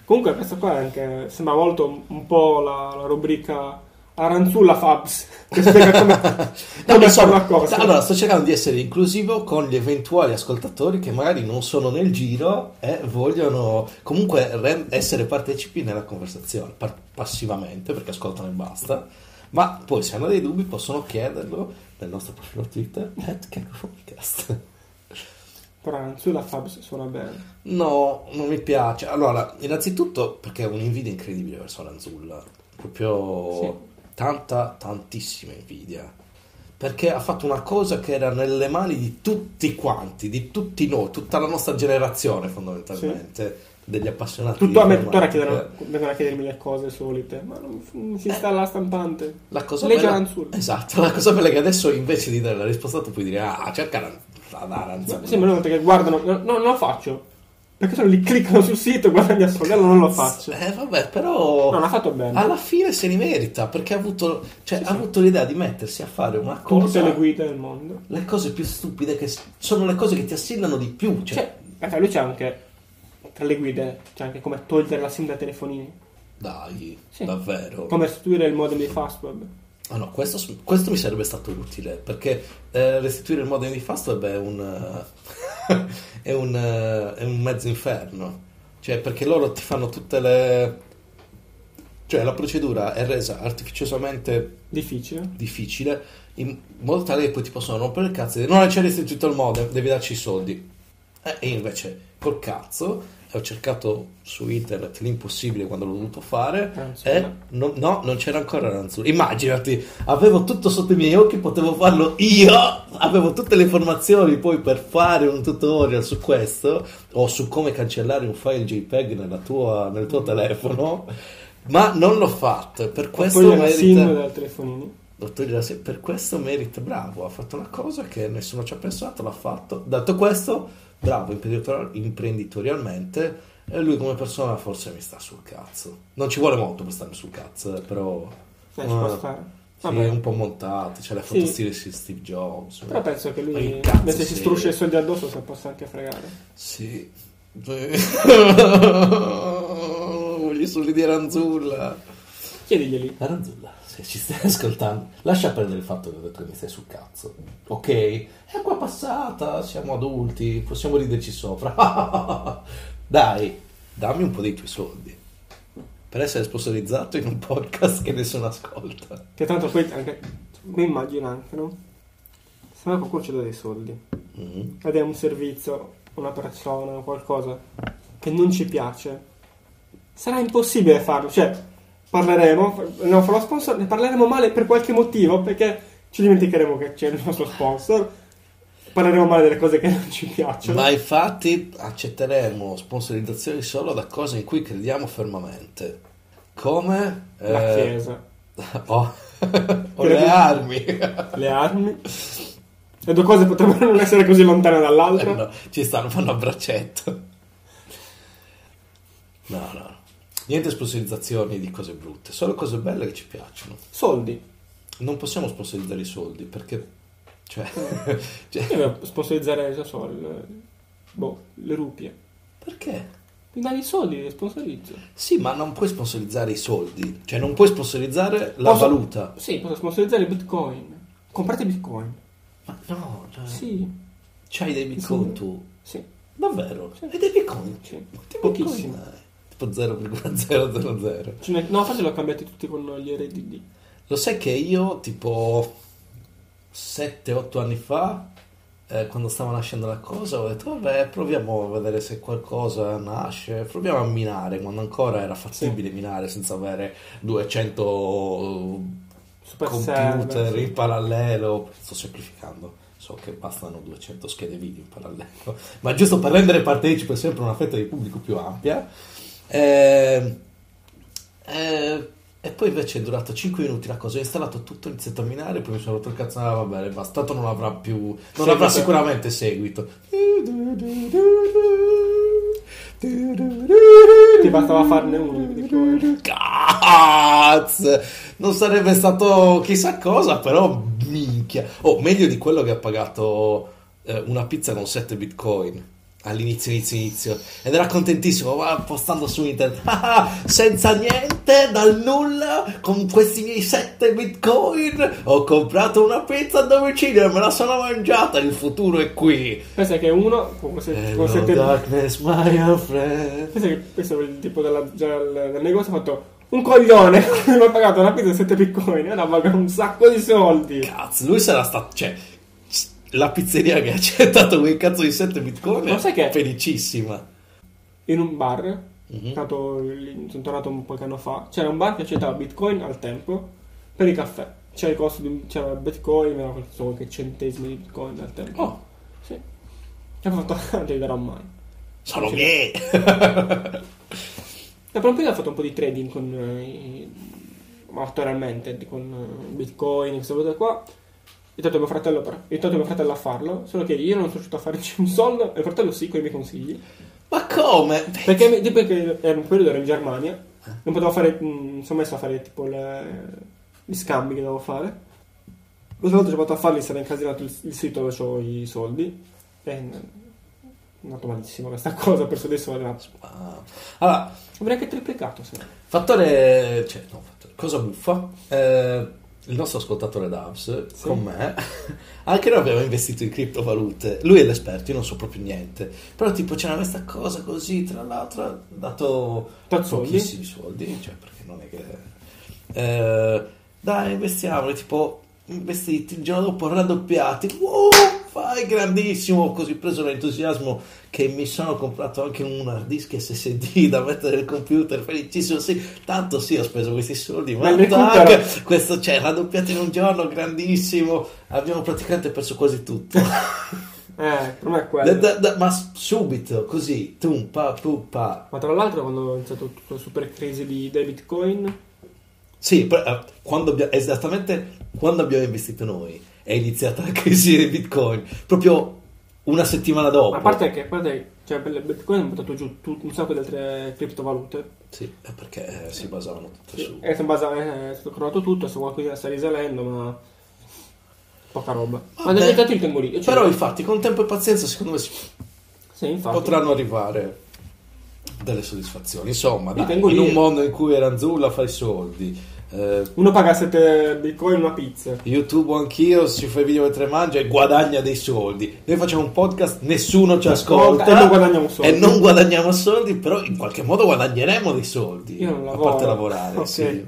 Comunque questo qua è anche, sembra molto un po' la, la rubrica Aranzulla Fabs, che spiega come, No, come una cosa. allora sto cercando di essere inclusivo con gli eventuali ascoltatori che magari non sono nel giro e vogliono comunque essere partecipi nella conversazione, passivamente perché ascoltano e basta. Ma poi se hanno dei dubbi possono chiederlo nel nostro profilo Twitter Podcast. Però Aranzulla Fabs suona bene. No, non mi piace. Allora, innanzitutto perché è un'invidia incredibile verso Lanzulla. Proprio Sì. Tanta, tantissima invidia. Perché ha fatto una cosa che era nelle mani di tutti quanti, di tutti noi, tutta la nostra generazione fondamentalmente, degli appassionati. Tutto a me vengono a chiedermi le cose solite, ma non, non si installa la stampante. La cosa Legge bella, esatto, la cosa bella è che adesso invece di dare la risposta tu puoi dire ah, cerca ad Aranzulla. Sì, ma non perché guardano, no, no, non lo faccio. Perché se no li cliccano sul sito e guardano a soldi, allora non lo faccio. Eh vabbè, però... Non ha fatto bene. Alla fine se li merita perché ha avuto, cioè, Sì, ha sì. avuto l'idea di mettersi a fare una cosa. tutte le guide del mondo. le cose più stupide che sono le cose che ti assegnano di più. Cioè, Cioè, lui c'è anche, tra le guide, c'è anche come togliere la SIM dai telefonini. dai, Sì. davvero. Come restituire il modem di Fastweb. Ah no, questo, questo mi sarebbe stato utile perché eh, restituire il modem di Fastweb è un, è, un, è un mezzo inferno. Cioè, perché loro ti fanno tutte le. Cioè, la procedura è resa artificiosamente Difficile. difficile in modo tale che poi ti possono rompere il cazzo e dire non c'è restituito il modem, devi darci i soldi. Eh, E invece col cazzo ho cercato su internet l'impossibile quando l'ho dovuto fare e no, no, non c'era ancora Aranzulla. Immaginati, avevo tutto sotto i miei occhi, potevo farlo io, avevo tutte le informazioni poi per fare un tutorial su questo o su come cancellare un file JPEG tua- nel tuo telefono, ma non l'ho fatto per questo Poi merita... Dottor Girassi, per questo merita, bravo, ha fatto una cosa che nessuno ci ha pensato, l'ha fatto. Detto questo, bravo imprenditor- imprenditorialmente, e lui come persona forse mi sta sul cazzo. Non ci vuole molto per starmi sul cazzo, eh, però... Eh, ci può stare. sì, Vabbè. è un po' montato, c'è Sì. foto stili di Steve Jobs. Però penso che lui, cazzo mentre si struscia i soldi addosso, se possa anche fregare. Sì. Voglio i soldi di Aranzulla. Chiediglieli. Aranzulla, se ci stai ascoltando, lascia perdere il fatto che ho detto che mi stai sul cazzo. Ok? È acqua passata, siamo adulti, possiamo riderci sopra. Dai, dammi un po' dei tuoi soldi. Per essere sponsorizzato in un podcast che nessuno ascolta. Che tanto poi anche. Mi immagino anche, no? Se mai qualcuno ci dà dei soldi Mm. ed è un servizio, una persona, qualcosa che non ci piace, sarà impossibile farlo. Cioè, parleremo, non farò sponsor, ne parleremo male per qualche motivo perché ci dimenticheremo che c'è il nostro sponsor. Parleremo male delle cose che non ci piacciono. Ma infatti accetteremo sponsorizzazioni solo da cose in cui crediamo fermamente. Come La eh, chiesa, o, o le armi. le armi. Le due cose potrebbero non essere così lontane Eh, dall'altra. no, ci stanno, fanno a braccetto. No, no. Niente sponsorizzazioni di cose brutte, solo cose belle che ci piacciono. Soldi. Non possiamo sponsorizzare i soldi perché. Cioè. cioè, Io devo sponsorizzare, non so, il- boh, le rupie. perché? Mi dai i soldi, li sponsorizzo. Sì, ma non puoi sponsorizzare i soldi, cioè non puoi sponsorizzare la Posso- valuta. Sì, posso sponsorizzare i bitcoin. Comprate bitcoin. Ma no, cioè, Sì, c'hai dei bitcoin Sì. tu. sì, Davvero? Sì. Hai dei bitcoin? sì. Quanti Pochissimi. bitcoin? Tipo 0,000. Ce n'è- No, forse li ho cambiati tutti con gli RDD. Lo sai che io, tipo 7-8 anni fa, eh, quando stava nascendo la cosa, ho detto, vabbè, proviamo a vedere se qualcosa nasce, proviamo a minare, quando ancora era fattibile minare senza avere 200 Super computer server, sì. in parallelo. Sto semplificando. So che bastano 200 schede video in parallelo, ma giusto per rendere partecipe sempre una fetta di pubblico più ampia. Eh, eh, e poi invece è durato 5 minuti la cosa, ho installato tutto, ho iniziato a minare, poi mi sono rotto il cazzo, ah, va bene, basta, tanto non avrà più, non Sì, avrà sicuramente seguito. Ti bastava farne uno. Cazzo! Non sarebbe stato chissà cosa, però minchia. Oh, meglio di quello che ha pagato eh, una pizza con 7 bitcoin all'inizio, inizio, inizio. Ed era contentissimo, va postando su internet. "Ah, senza niente, dal nulla, con questi miei 7 bitcoin, ho comprato una pizza a domicilio e me la sono mangiata. Il futuro è qui. Pensa che uno con se- Hello, sette- darkness, my friend. Pensa che questo è il tipo della, del, del negozio ha fatto un coglione. mi ha pagato una pizza di 7 bitcoin. Ora paga un sacco di soldi. Cazzo, lui sarà stato. Cioè, la pizzeria che ha accettato quel cazzo di 7 bitcoin Ma sai che- è felicissima. In un bar, Mhm. stato lì- sono tornato un qualche anno fa. C'era un bar che accettava bitcoin al tempo per i caffè. C'era il costo di c'era il bitcoin, era so, qualche centesimi di bitcoin al tempo. Oh, Sì. E ho fatto, non ti darò mai. sono miei. Da Pompeo ho fatto un po' di trading con eh, amatorialmente con eh, bitcoin, queste cose qua. Ho aiutato mio fratello, per, aiutato mio fratello a farlo, solo che io non sono riuscito a farci un soldo e il fratello sì con i miei consigli. Ma come? Perché, mi- tipo che era un periodo ero in Germania, non potevo fare, mh, sono messo a fare tipo le- gli scambi che dovevo fare. L'ultima volta che ho provato a farli si era incasinato il, il sito dove ho i soldi e è andato malissimo questa cosa, perso adesso vale Ah. Allora, Avrei anche triplicato se fattore. Cioè, no, fattore. Cosa buffa? Eh, il nostro ascoltatore Davs Sì. con me, anche noi abbiamo investito in criptovalute. Lui è l'esperto, io non so proprio niente. Però, tipo, c'era questa cosa così, tra l'altro, ha dato Tot soldi? pochissimi soldi, cioè, perché non è che. Eh, dai, investiamo, tipo, investiti, il giorno dopo raddoppiati. Wow, fai grandissimo! Così preso l'entusiasmo che mi sono comprato anche un hard disk SSD da mettere nel computer, felicissimo, sì, tanto sì, ho speso questi soldi, ma Ma tac, questo c'è, raddoppiato in un giorno, grandissimo, abbiamo praticamente perso quasi tutto. Eh, è Da- quello. da- da- ma subito, così, tum, pa, pu, pa. Ma tra l'altro quando ho iniziato tutta la super crisi di, dei bitcoin, Sì, eh, quando esattamente quando abbiamo investito noi è iniziata la crisi dei bitcoin, proprio una settimana dopo. a parte che a parte, cioè, bitcoin hanno buttato giù tut- un sacco di altre criptovalute. Sì, è perché eh, si basavano tutte su... E sono basa- eh, è stato crollato tutto, se qualcosa sta risalendo, ma poca roba. Ma nel dato il tempo lì. Cioè, Però infatti con tempo e pazienza secondo me si- sì, potranno arrivare delle soddisfazioni. Insomma, dai, in un mondo in cui era Anzulla fai soldi, eh, Uno paga 7 bitcoin una pizza. YouTube anch'io, si fa i video mentre mangia e guadagna dei soldi. Noi facciamo un podcast, nessuno ci ascolta E non guadagniamo soldi. E non guadagniamo soldi, però in qualche modo guadagneremo dei soldi. Io non A lavoro. parte lavorare, Ok. sì.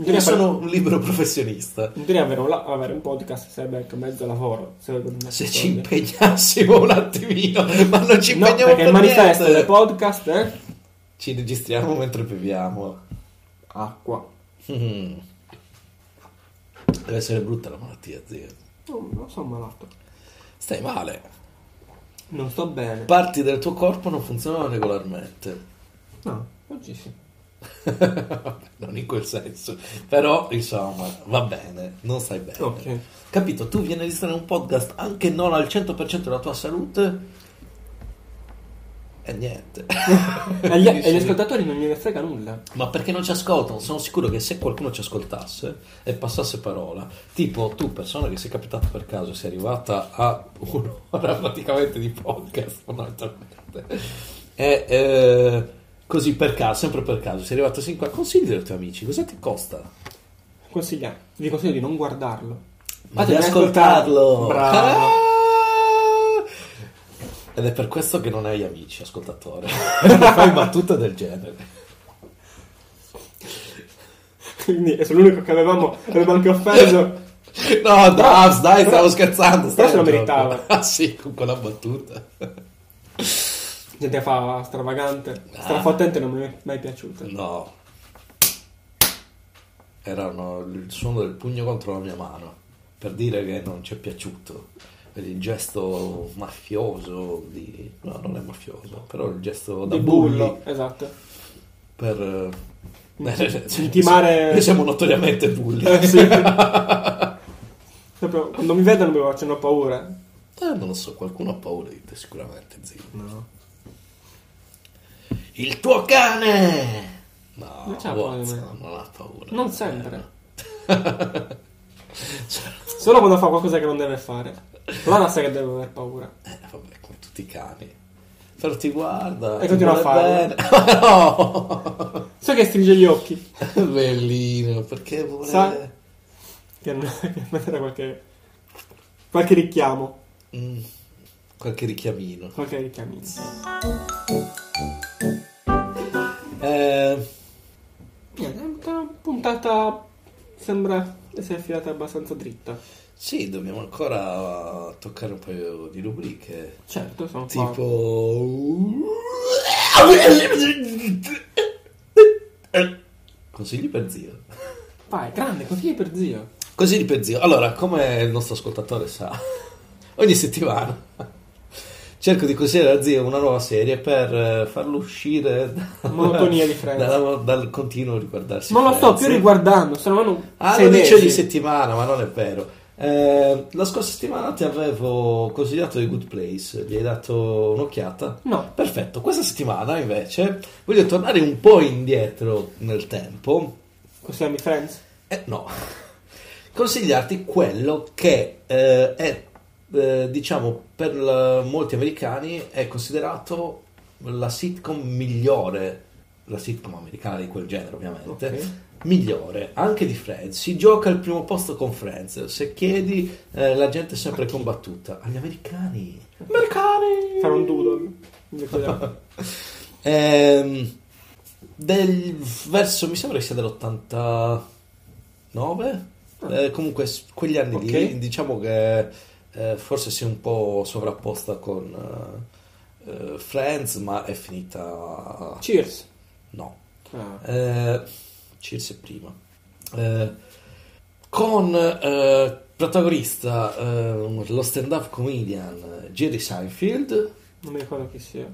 Io sono un libero professionista. teoria avere, un, la- avere un podcast sarebbe anche mezzo lavoro. Se, Se ci impegnassimo un attimino, ma non ci No, impegniamo perché il per manifesto niente. del podcast è Ci registriamo mentre beviamo. acqua. Mm. Deve essere brutta la malattia, zio. No, non sono malato. Stai male. Non sto bene. Parti del tuo corpo non funzionano regolarmente. No, oggi sì. non in quel senso. Però, insomma, va bene, non stai bene. Ok. Capito? Tu vieni a registrare un podcast anche non al 100% della tua salute e niente. E agli, e agli ascoltatori non gliene frega nulla. Ma perché non ci ascoltano? Sono sicuro che se qualcuno ci ascoltasse e passasse parola, tipo tu, persona che sei capitata per caso, sei arrivata a un'ora praticamente di podcast, fondamentalmente, e eh, così per caso, sempre per caso, sei arrivato sin qua, consigli ai tuoi amici, cosa ti costa? Consiglia, vi consiglio di non guardarlo. Ma Fate di ascoltarlo! Bravo. Ah! Ed è per questo che non hai amici, ascoltatore. Fai battute del genere. Quindi sono l'unico che avevamo, avevamo anche offeso. No, Davs, dai, stavo scherzando. Però se lo meritava. Ah sì, con quella battuta. Gente fa stravagante. Ah. Strafottente non mi è mai piaciuto. No. Erano il suono del pugno contro la mia mano. Per dire che non ci è piaciuto. Vedi, Il gesto mafioso di... No, non è mafioso, però il gesto da Di bullo. esatto. Per... eh, Intimare- Noi siamo notoriamente bulli. Eh, sì. Quando mi vedono mi facciano paura. Eh, non lo so, qualcuno ha paura di te sicuramente, zio. No. Il tuo cane! No, Non me. non ha paura. Non sempre. Cioè, Solo quando fa qualcosa che non deve fare. Allora sa che deve aver paura. eh, vabbè, come tutti sti cani. Però ti guarda. E ti continua a bene. no! So che stringe gli occhi. Bellino, perché vuole... Sa- Che non mettere qualche. qualche richiamo. Mm, qualche richiamino. Qualche richiamino. Eh, Niente, una puntata sembra essere filata abbastanza dritta. Sì, dobbiamo ancora toccare un paio di rubriche. Certo, sono qua. Tipo... Consigli per zio. Vai, grande, consigli per zio. Consigli per zio. Allora, come il nostro ascoltatore sa, ogni settimana cerco di consigliare a zio una nuova serie per eh, farlo uscire da- Monotonia di Friends. dalla- dal continuo riguardarsi Non lo sto più riguardando, se no non. Ah, lo dice di settimana, ma non è vero. Eh, la scorsa settimana ti avevo consigliato The Good Place, gli hai dato un'occhiata? No. Perfetto, questa settimana invece voglio tornare un po' indietro nel tempo. Consigliami Friends? Eh, no, consigliarti quello che eh, è, eh, diciamo, per la- molti americani è considerato la sitcom migliore, la sitcom americana di quel genere ovviamente, Ok. Migliore anche di Friends. Si gioca al primo posto con Friends. Se chiedi, eh, la gente è sempre combattuta. Agli americani, americani, Fare un doodle. Ehm, del verso mi sembra che sia dell'89 Eh, comunque quegli anni Ok. lì diciamo che eh, forse si è un po' sovrapposta con eh, eh, Friends ma è finita Cheers. no Ah, è prima Eh, con eh, protagonista eh, lo stand up comedian eh, Jerry Seinfeld non mi ricordo chi sia.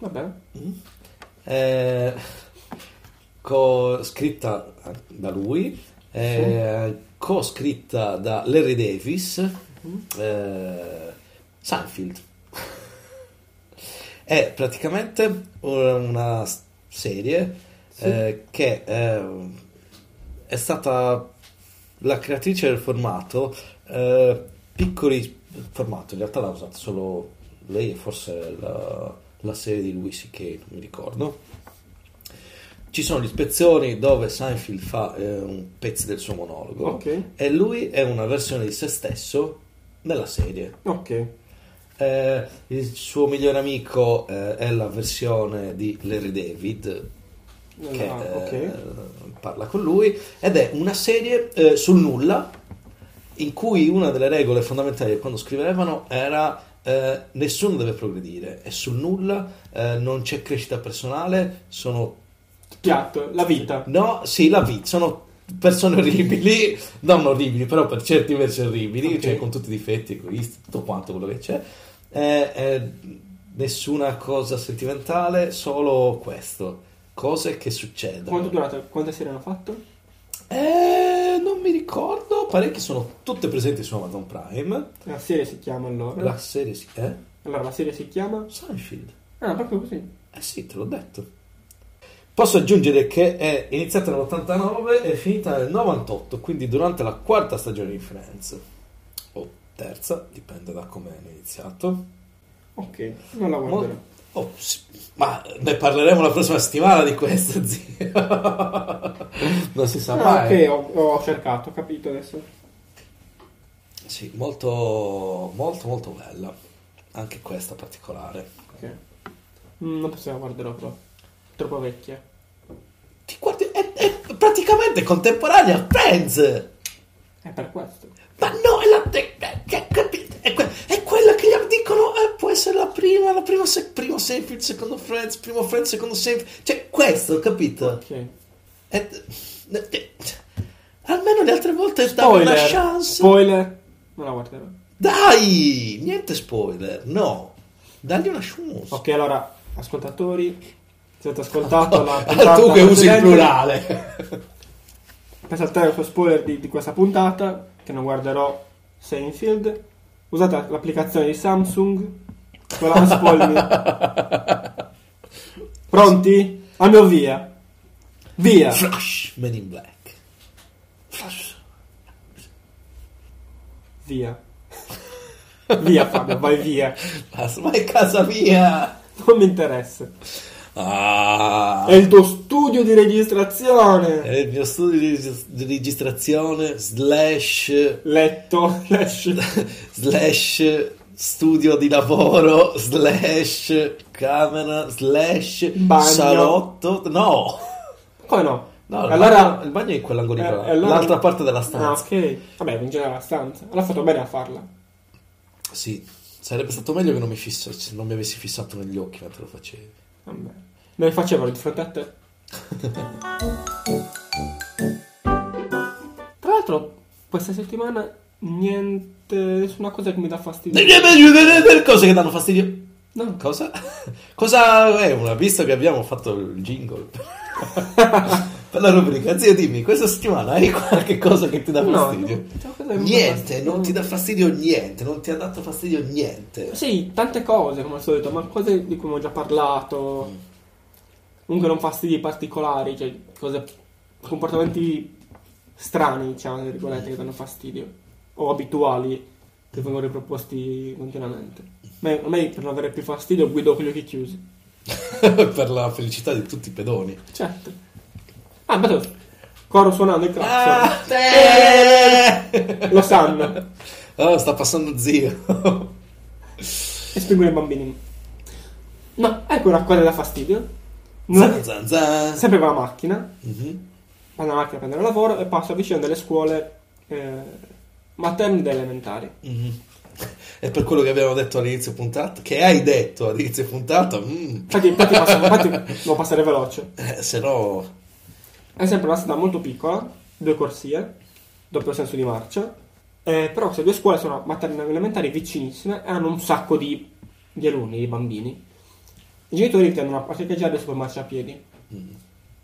Vabbè. Mm. Eh, co- scritta da lui, eh, co-scritta da Larry Davis, Mhm. eh, Seinfeld. È praticamente una serie Sì. eh, che eh, è stata la creatrice del formato, eh, piccoli formato, in realtà l'ha usato solo lei e forse la, la serie di Louis C.K., non mi ricordo. Ci sono gli spezzoni dove Seinfeld fa eh, un pezzo del suo monologo Ok. e lui è una versione di se stesso nella serie. Ok. Eh, il suo migliore amico eh, è la versione di Larry David che Ah, ok. eh, parla con lui ed è una serie eh, sul nulla in cui una delle regole fondamentali di quando scrivevano era eh, nessuno deve progredire è sul nulla eh, non c'è crescita personale sono Piatto, la vita. no sì la vita sono persone orribili non orribili però per certi versi orribili Ok. cioè con tutti i difetti egoisti tutto quanto quello che c'è Eh, eh, nessuna cosa sentimentale solo questo cose che succedono Quanto è durata? Quante serie hanno fatto? eh, non mi ricordo, parecchie sono tutte presenti su Amazon Prime. La serie si chiama allora. La serie si... Eh? Allora, la serie si chiama. Seinfeld. Ah, proprio così. Eh sì, te l'ho detto. Posso aggiungere che è iniziata nell'89 e finita nel 98, quindi durante la quarta stagione di Friends. O terza, dipende da come è iniziato. Ok, non la guarderò. Mo- oh, sì, ma ne parleremo la prossima settimana di questo, zio. non si sa Ah, mai. ok, ho, ho cercato, ho capito adesso. Sì, molto, molto, molto bella. Anche questa particolare. Ok. Mm, non possiamo guarderò però. Troppo vecchia. Ti guardi, è, è praticamente contemporanea a Friends. È per questo. Ma no, è la. È, è- è- que- è quella che gli dicono. eh, può essere la prima, la prima, se- primo Seinfeld, secondo Friends, primo Friends, secondo Seinfeld. Cioè, questo, capito? Ok. È- è- almeno le altre volte dava una chance. Spoiler. Non la guarderò. Dai, niente spoiler, no. Dagli una chance. Ok, allora, ascoltatori, se avete ascoltato la Ah, puntata tu che usi il plurale. Per saltare questo spoiler di, di questa puntata, che non guarderò Seinfeld, usate l'applicazione di Samsung, quella spoiler. Pronti? Al mio via. Via. Flash, Men in Black. Flash. Via. Via Fabio, vai via. Ma è casa mia! Non mi interessa. Ah, È il tuo studio di registrazione. è il mio studio di, regis- di registrazione slash, Letto, slash. slash studio di lavoro slash camera slash Bagno. salotto. No! Come no? No, il, allora... bagno, il bagno è in quell'angolino Eh, là, allora- l'altra parte della Ah, stanza. ok. Vabbè, in generale la stanza. Allora fatto bene a farla. Sì, sarebbe stato meglio che non mi, fissassi- non mi avessi fissato negli occhi mentre lo facevi. Vabbè. Me ne facevano di fronte a te. Tra l'altro, questa settimana niente, nessuna cosa che mi dà fastidio. Cose che danno fastidio. No, Cosa? Cosa è una? Visto che abbiamo fatto il jingle per la rubrica, zio, dimmi, questa settimana hai qualche cosa che ti dà fastidio? no, mi dà Niente, non ti dà fastidio niente, non ti ha dato fastidio niente. Sì, tante cose come al solito, ma cose di cui ho già parlato. Comunque non fastidi particolari, cioè cose, comportamenti strani, diciamo, tra virgolette, che danno fastidio. O abituali, che vengono riproposti continuamente. Ma a me per non avere più fastidio guido con gli occhi chiusi. per la felicità di tutti i pedoni. Certo. Ah, ma tu, coro suonando il clacson. Ah, te! Lo sanno. Oh, sta passando zio. E spingono i bambini. No, ecco una cosa da fastidio. Zan, zan, zan. sempre con la macchina. Mhm. Vado alla macchina a prendere lavoro e passo vicino delle scuole eh, materne elementari. Mhm. È per quello che abbiamo detto all'inizio puntata, che hai detto all'inizio puntata, mm, Infatti, infatti, passo- infatti devo passare veloce. eh, se no... È sempre una strada molto piccola, due corsie, doppio senso di marcia. Eh, però queste due scuole sono materne elementari vicinissime e hanno un sacco di, di alunni, di bambini. I genitori tendono a parcheggiare sul marciapiedi Mm.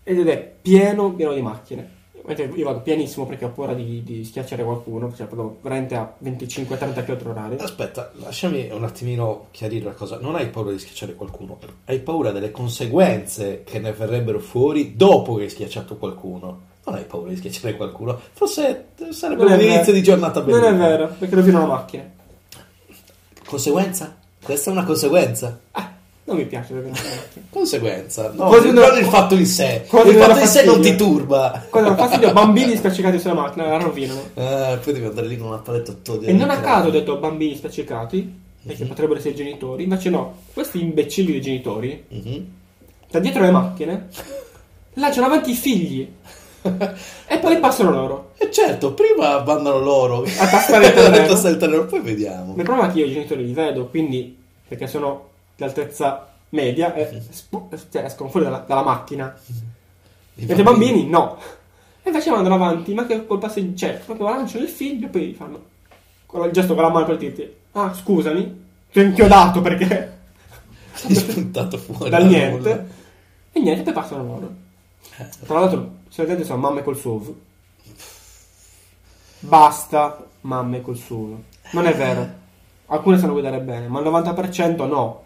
ed è pieno, pieno di macchine. Mentre io vado pianissimo perché ho paura di, di schiacciare qualcuno, cioè vado veramente a 25-30 km orari. Aspetta, lasciami un attimino chiarire la cosa. Non hai paura di schiacciare qualcuno, hai paura delle conseguenze che ne verrebbero fuori dopo che hai schiacciato qualcuno. Non hai paura di schiacciare qualcuno. Forse sarebbe Non un inizio di giornata Non bella. è vero, perché rovinano la macchina. Conseguenza? Questa è una conseguenza. Ah, non mi piace rovinare la macchina. Conseguenza. No, Cosa non non- il fatto in sé. cosa il non fatto in sé non ti turba. Mi fa fastidio? Bambini spiaccicati sulla macchina, la rovinano. Eh, poi devi andare lì con una paletta a togliere. E non a caso ho detto bambini spiaccicati, perché potrebbero essere i genitori, invece no, questi imbecilli dei genitori, Mhm. da dietro le macchine, lanciano avanti i figli e poi passano loro. E certo, prima mandano loro A tastare il terreno. poi vediamo. Il problema è che io i genitori li vedo, quindi, perché sono di altezza media, e spu- cioè, escono fuori dalla, dalla macchina. I Mentre i bambini no. E invece vanno avanti, ma che col passeggio, cioè, proprio lanciano il figlio e poi fanno con il gesto con la mano per dirti, ah scusami, ti ho inchiodato perché... Sei spuntato fuori dal niente. nulla. E niente, poi passano loro. Tra l'altro, solitamente sono mamme col SUV. Basta mamme col SUV. Non è vero. Alcune sanno guidare bene, ma il 90% no.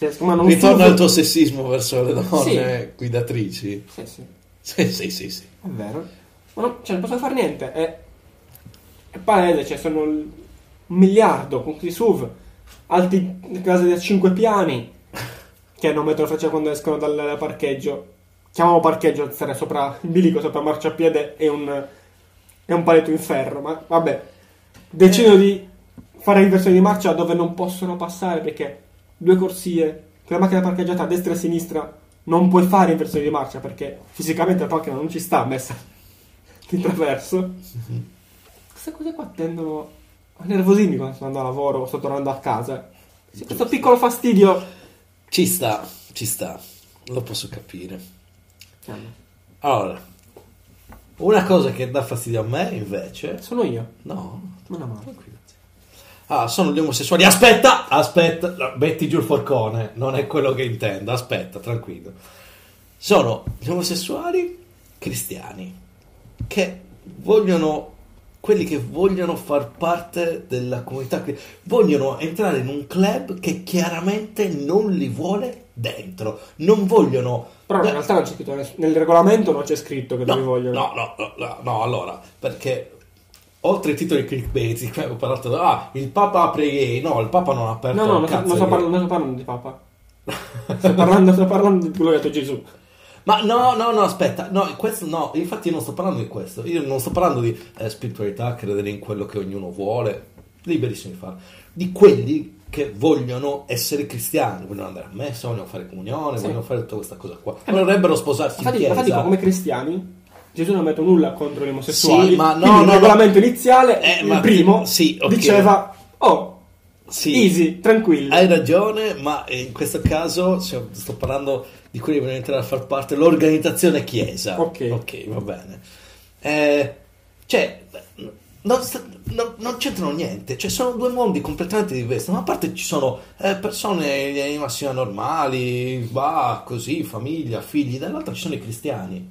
Cioè, non Ritorna SUV- al tuo sessismo verso le donne guidatrici. Sì, sì, Sì, sì, sì, sì. è vero. Ma non, cioè, non posso fare niente. È, è palese, cioè, sono un miliardo con questi SUV alti case da 5 piani che non mettono faccia quando escono dal parcheggio. Chiamavo parcheggio, stare sopra il bilico, sopra il marciapiede e un, e un paletto in ferro. Ma vabbè, decidono di fare inversione di marcia dove non possono passare perché due corsie, con la macchina parcheggiata a destra e a sinistra, non puoi fare inversione di marcia perché fisicamente la macchina non ci sta messa di traverso. Queste cose qua tendono a nervosirmi quando sto andando a lavoro o sto tornando a casa. Sì, questo piccolo fastidio. Ci sta, ci sta. Lo posso capire. Allora, una cosa che dà fastidio a me invece... Sono io. No, Meno male. tranquillo. Ah, sono gli omosessuali. Aspetta, aspetta, metti giù il forcone. Non è quello che intendo. Aspetta, tranquillo. Sono gli omosessuali cristiani che vogliono, quelli che vogliono far parte della comunità, vogliono entrare in un club che chiaramente non li vuole dentro. Non vogliono. Però in realtà non c'è scritto nel regolamento non c'è scritto che No, dove vogliono. no, no, no, no, no, allora, perché oltre ai titoli clickbait, abbiamo parlato ah, il Papa apre i gay. No, il Papa non ha aperto No, no, non, cazzo non sto parlando, non sto parlando di Papa. Sto parlando, sto parlando di quello che ha detto Gesù. Ma no, no, no, aspetta, no, questo no, infatti io non sto parlando di questo, io non sto parlando di eh, spiritualità, credere in quello che ognuno vuole, liberissimi di farlo, di quelli che vogliono essere cristiani, vogliono andare a messa, vogliono fare comunione, Sì. vogliono fare tutta questa cosa qua, vorrebbero sposarsi in Infatti, chiesa. infatti come cristiani, Gesù non ha detto nulla contro gli omosessuali. Sì, ma no, no, il no. regolamento iniziale, Eh, il primo, sì, ok. diceva, oh, Sì. easy, tranquillo. Hai ragione, ma in questo caso sto parlando di quelli che vogliono entrare a far parte dell'organizzazione chiesa. Ok. Ok, va bene. Eh, cioè, non, non- non c'entrano niente, cioè sono due mondi completamente diversi. Da una parte ci sono eh, persone di massima normali, va così, famiglia, figli, dall'altra ci sono i cristiani.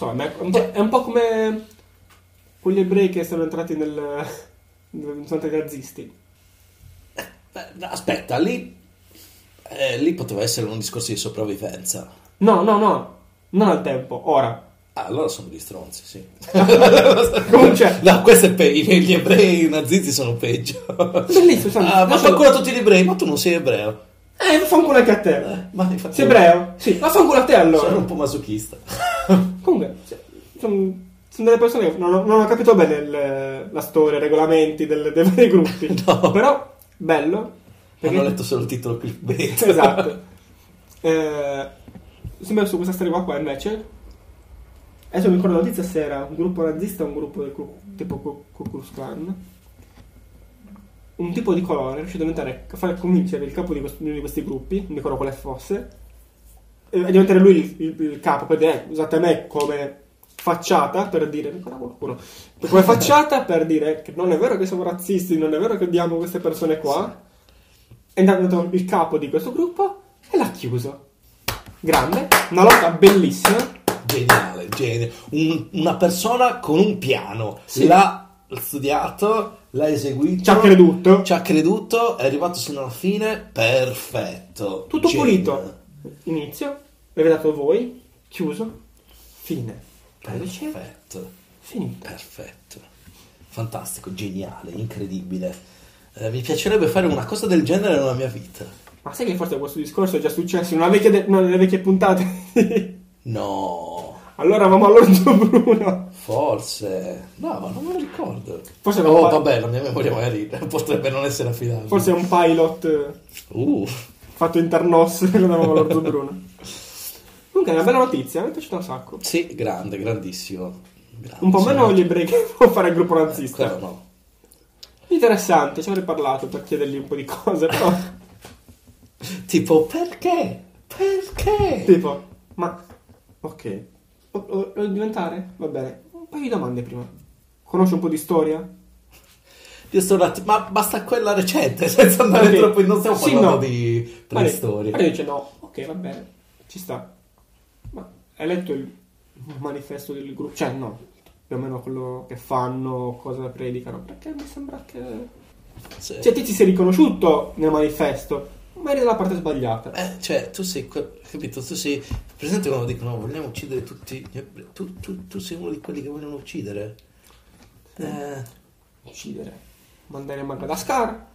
So, ma è un, po', è un po' come quegli ebrei che sono entrati nel... sono stati nazisti. Beh, aspetta lì eh, lì poteva essere un discorso di sopravvivenza No, no, no, non al tempo, ora. Ah, allora sono degli stronzi, sì. Comunque- no, questo è peggio. Gli ebrei nazisti sono peggio. Bellissimo, sono- Ah, ma fa culo a tutti gli ebrei, ma tu non sei ebreo. Eh, vaffanculo anche a te. Eh, ma infatti Sei ebreo? Sì, vaffanculo a te allora. Sono un po' masochista. Comunque, sono, delle persone che non, ho- non ho capito bene il- la storia, i regolamenti del- dei vari gruppi. No. Però, bello. Perché, Hanno letto solo il titolo clickbait. esatto. Eh, sempre su questa storia qua, invece. Adesso mi ricordo la notizia se era un gruppo nazista o un gruppo del tipo Ku Klux Klan. Un tipo di colore è riuscito a diventare, a far convincere il capo di, questo- di uno di questi gruppi, non ricordo quale fosse, diventare lui il, il- il capo, per dire, eh, usate me come facciata per dire, qualcuno, come facciata per dire che non è vero che siamo razzisti, non è vero che odiamo queste persone qua. È andato il capo di questo gruppo e l'ha chiuso. Grande, una lotta bellissima. Geniale, geniale. Un- una persona con un piano. Sì. L'ha studiato, l'ha eseguito. Ci ha creduto. Ci ha creduto, è arrivato sino alla fine. Perfetto. Tutto Genio. pulito. Inizio, l'avete dato voi, chiuso, fine. Perfetto. finito. Perfetto. Fantastico, geniale, incredibile. Eh, mi piacerebbe fare una cosa del genere nella mia vita. Ma sai che forse questo discorso è già successo in una vecchia de- no, nelle vecchie puntate? No, allora avevamo all'orzo Bruno. forse. No, ma non me lo ricordo. Forse, Oh, pi- vabbè, la mia memoria magari potrebbe non essere affidabile. forse è un pilot Uh, fatto internos che avevamo all'orzo Bruno. Comunque è una bella notizia, mi è piaciuta un sacco. sì, grande, grandissimo. Grande, Un po' meno gli ebrei che può fare il gruppo Eh, nazista. quello no. Interessante, ci avrei parlato per chiedergli un po' di cose, però Tipo, perché? Perché? tipo, ma ok, lo- lo diventare? Va bene, un paio di domande prima. Conosci un po' di storia? Io sto un attimo, ma basta quella recente, senza andare Ok. troppo in... Non stiamo Sì, parlando no. di Allora preistoria. dice no, ok, va bene, ci sta. Ma hai letto il manifesto del gruppo? Cioè, no, più o meno quello che fanno, cosa predicano, perché mi sembra che... Sì. Cioè, ti ti sei riconosciuto nel manifesto, ma eri dalla parte sbagliata. Eh, cioè, tu sei, capito? Tu sei presente quando dicono vogliamo uccidere tutti? Tu, tu- tu sei uno di quelli che vogliono uccidere? Eh, Uccidere. Mandare a Madagascar.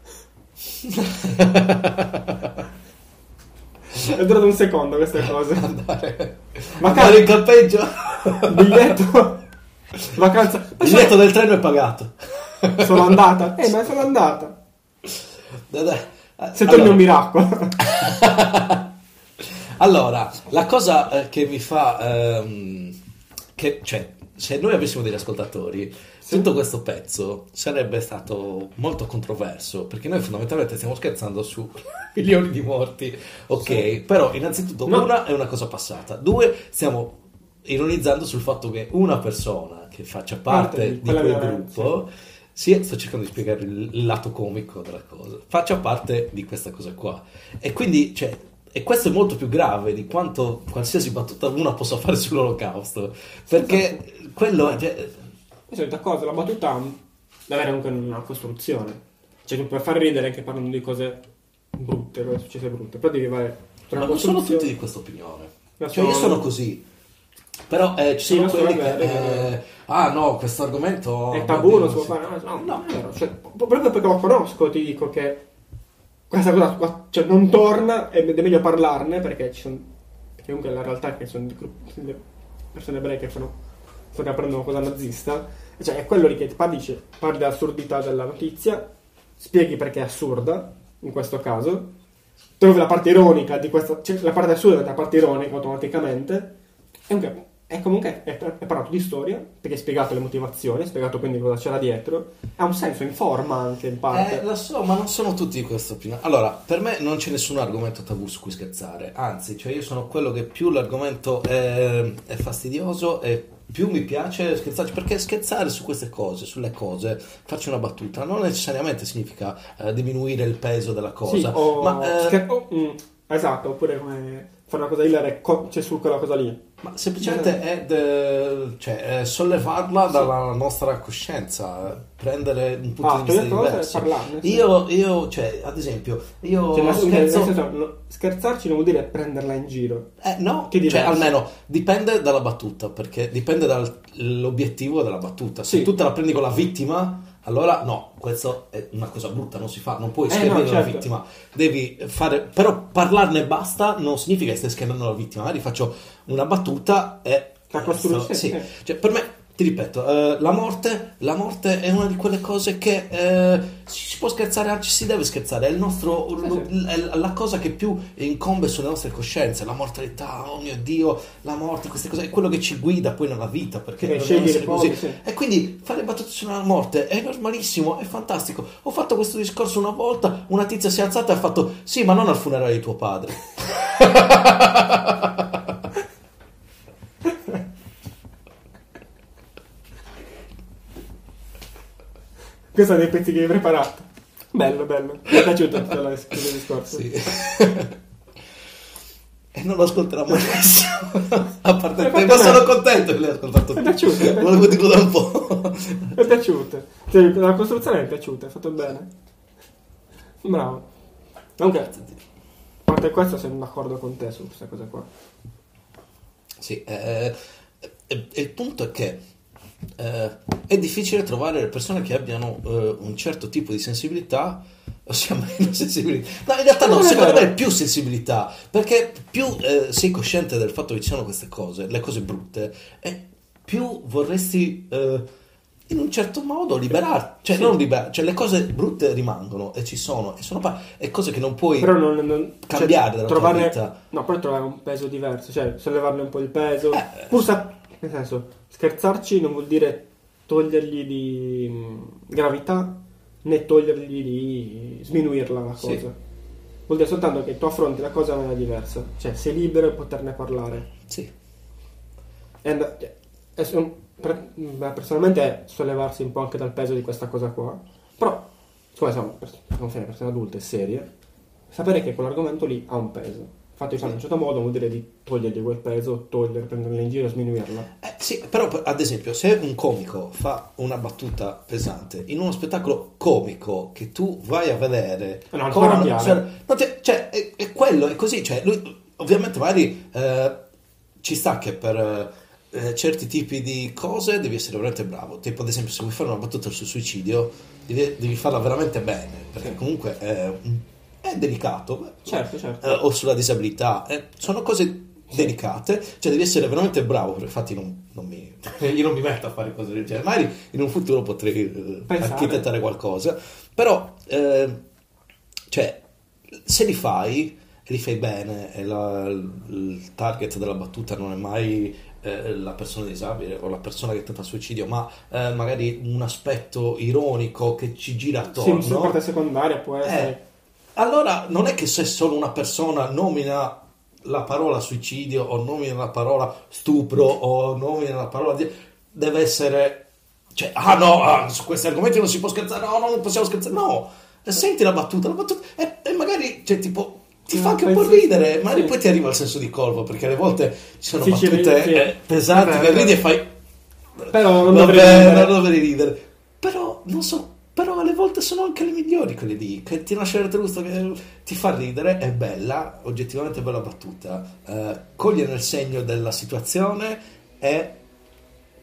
È durato un secondo queste cose. andare, Ma andare in campeggio? Biglietto. Vacanza. Il biglietto del treno è pagato. sono- andata. Eh, ma sono andata. Dai. Eh, Se torni allora- un miracolo. Allora, la cosa eh, che mi fa... ehm, che, cioè, se noi avessimo degli ascoltatori. Tutto questo pezzo sarebbe stato molto controverso, perché noi fondamentalmente stiamo scherzando su milioni di morti, ok? Sì. Però innanzitutto No. una è una cosa passata, due stiamo ironizzando sul fatto che una persona che faccia parte, Parte di quel gruppo, sì, sto cercando di spiegare il, lato comico della cosa, faccia parte di questa cosa qua. E quindi, cioè, e questo è molto più grave di quanto qualsiasi battuta una possa fare sull'olocausto, perché quello è... cioè, Io sono d'accordo, la battuta deve avere anche una costruzione. Cioè, tu puoi far ridere anche parlando di cose brutte, cose successe brutte, però devi avere una Ma non sono tutti di questa opinione. Cioè, io so. sono così. Però eh, ci Sì, sono so, quelli che. eh, ah, no, questo argomento. È tabù, non si può sì. fare. No, no, è vero. Cioè, proprio perché lo conosco, ti dico che questa cosa qua, cioè, non torna ed è meglio parlarne perché ci sono. Perché comunque la realtà è che sono delle persone ebree che fanno. Stanno aprendo una cosa nazista. Cioè, è quello lì che parli, dice, parli dell'assurdità della notizia, spieghi perché è assurda, in questo caso, trovi la parte ironica di questa. cioè la parte assurda è la parte ironica automaticamente. E comunque, è comunque è, è parlato di storia, perché hai spiegato le motivazioni, hai spiegato quindi cosa c'era dietro. Ha un senso, informa anche in parte. Eh, lo so, ma non sono tutti di questa opinione. Allora, per me non c'è nessun argomento tabù su cui scherzare. Anzi, cioè io sono quello che più l'argomento è, è fastidioso e più mi piace scherzarci. Perché scherzare su queste cose, sulle cose, farci una battuta, non necessariamente significa eh, diminuire il peso della cosa. Sì, o, ma, eh, scher- o- mm, esatto, oppure come fare una cosa ilare co- cioè, su quella cosa lì. Ma semplicemente è de- cioè, è sollevarla dalla nostra coscienza, prendere un punto Ah, di vista diverso. parlarne. sì. Io, io, cioè, ad esempio, io Cioè, scherzo... senso, scherzarci non vuol dire prenderla in giro. Eh, no, Che cioè, almeno dipende dalla battuta, perché dipende dall'obiettivo della battuta. Se Sì. tu te la prendi con la vittima, allora no, questo è una cosa brutta, non si fa, non puoi Eh, schermire no, la certo. vittima. Devi fare, però parlarne basta non significa che stai schermendo la vittima. Magari faccio una battuta e... La costruisci, sì. sì. Cioè, per me, ti ripeto, eh, la, morte, la morte è una di quelle cose che eh, si, può scherzare, anzi si deve scherzare, è, il nostro, Sì, lo- sì. è la cosa che più incombe sulle nostre coscienze, la mortalità, oh mio Dio, la morte, queste cose, è quello che ci guida poi nella vita, perché Che dobbiamo essere così. sì. E quindi fare battute sulla morte è normalissimo, è fantastico. Ho fatto questo discorso una volta, una tizia si è alzata e ha fatto, sì, ma non al funerale di tuo padre. Questo è dei pezzi che hai preparato. Bello, bello. Mi è piaciuto tutto il discorso. Sì. e non lo ascolterà mai nessuno. A parte Eh, te, ma sono contento che l'hai ascoltato Mi è piaciuto, è Volevo dirlo da un po'. Mi è piaciuto. Cioè, la costruzione mi è piaciuta, hai fatto bene. Bravo. Comunque, a parte questo, sono d'accordo con te su questa cosa qua. Sì, eh, eh, e il punto è che eh, è difficile trovare le persone che abbiano eh, un certo tipo di sensibilità, ossia meno sensibilità. No, in realtà no, Non è secondo me più sensibilità, perché più eh, sei cosciente del fatto che ci sono queste cose, le cose brutte, e più vorresti eh, in un certo modo liberarti, cioè Sì. non liberarti, cioè le cose brutte rimangono e ci sono, e sono pa- e cose che non puoi... Però non, non- cambiare cioè, dalla vita. No, poi trovare un peso diverso, cioè sollevarne un po' il peso. Eh. Pur sa- nel senso, scherzarci non vuol dire togliergli di mh, gravità né togliergli di sminuirla la cosa. Sì. Vuol dire soltanto che tu affronti la cosa in maniera diversa, cioè sei libero di poterne parlare. Sì. And- cioè, è son- per- beh, personalmente è sollevarsi un po' anche dal peso di questa cosa qua. Però, siccome siamo persone adulte e serie, sapere che quell'argomento lì ha un peso. Fatto di farlo in un certo modo vuol dire di togliergli quel peso, togliere, prenderla in giro, sminuirla. Eh, sì, però per- ad esempio, se un comico fa una battuta pesante in uno spettacolo comico che tu vai a vedere, Eh no, non con- cioè, non ti- cioè, è, è quello, è così. Cioè, lui, ovviamente, magari eh, ci sta che per eh, certi tipi di cose devi essere veramente bravo. Tipo, ad esempio, se vuoi fare una battuta sul suicidio, devi, devi farla veramente bene, perché comunque è, è delicato. Certo, certo. eh, o sulla disabilità. eh, sono cose delicate, cioè devi essere veramente bravo, perché infatti non, non mi, io non mi metto a fare cose del genere, magari in un futuro potrei eh, Pensare. architettare qualcosa, però eh, cioè, se li fai li fai bene e la- il target della battuta non è mai eh, la persona disabile o la persona che tenta suicidio, ma eh, magari un aspetto ironico che ci gira Sì, attorno. su parte secondaria può essere. Eh, allora non è che se solo una persona nomina la parola suicidio o nomina la parola stupro o nomina la parola di... deve essere cioè ah no ah, su questi argomenti non si può scherzare no no non possiamo scherzare no senti la battuta la battuta e, e magari cioè tipo ti No, fa anche un po' ridere sì. poi ti arriva il senso di colpa perché alle volte ci sono Sì, battute eh, pesanti Vabbè, che ridi e fai Però non Vabbè, dovrei ridere. non dovrei ridere. Però, non so, però alle volte sono anche le migliori quelle lì, che ti lasciano il gusto, che ti fa ridere, è bella, oggettivamente bella battuta, eh, coglie nel segno della situazione e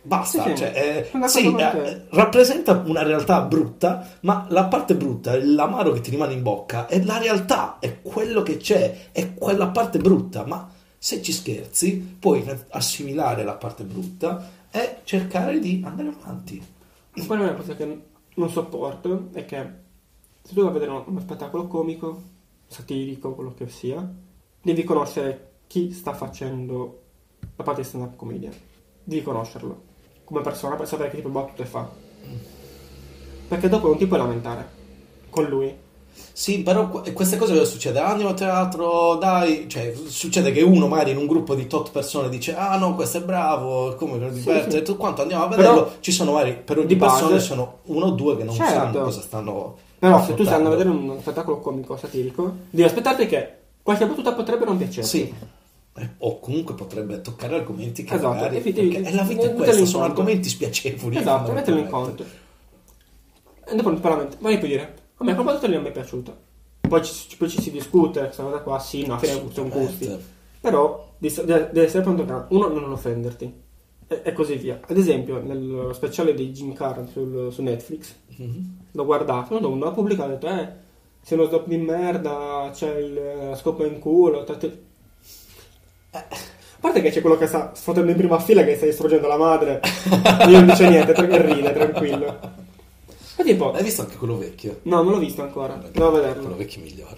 basta, Sì, cioè, eh, sì, eh, rappresenta una realtà brutta, ma la parte brutta, l'amaro che ti rimane in bocca, è la realtà, è quello che c'è, è quella parte brutta, ma se ci scherzi puoi assimilare la parte brutta e cercare di andare avanti. Poi una cosa che non sopporto è che se tu vai a vedere uno, spettacolo comico, satirico, quello che sia, devi conoscere chi sta facendo la parte di stand-up comedian. Devi conoscerlo come persona per sapere che tipo di battute fa. Perché dopo non ti puoi lamentare con lui. Sì, però que- queste cose cosa succede? Andiamo a teatro, dai, cioè succede che uno magari in un gruppo di tot persone dice ah no, questo è bravo, come lo diverte, sì. e tu quanto andiamo a Però- vederlo, ci sono magari, per ogni persona ci sono uno o due che non Certo. sanno cosa stanno Però se tu stai andando a vedere uno spettacolo comico satirico, devi aspettarti che qualche battuta potrebbe non piacerti. Sì. Eh, O comunque potrebbe toccare argomenti che Esatto, magari... e perché è la vita è questa, sono conto. argomenti spiacevoli. Esatto, mettilo in conto. E dopo lamenti. Ma puoi dire, a me quel battuta lì non mi è piaciuta. Poi ci, poi ci si discute, questa cosa qua, sì, no, fine sono gusti. Assolutamente. Però devi, essere pronto a uno, non offenderti. E, e così via. Ad esempio, nello speciale di Jim Carrey sul- su Netflix, Mhm. l'ho guardato, no, uno ha pubblicato, ha detto, eh, sei uno stop di merda, c'è il eh, scopo in culo, tante- A parte che c'è quello che sta sfotendo in prima fila che sta distruggendo la madre, e non dice niente, tra- e ride, tranquillo. E tipo, Hai visto anche quello vecchio? no, non l'ho visto ancora, devo Quello vederlo. vecchio migliore.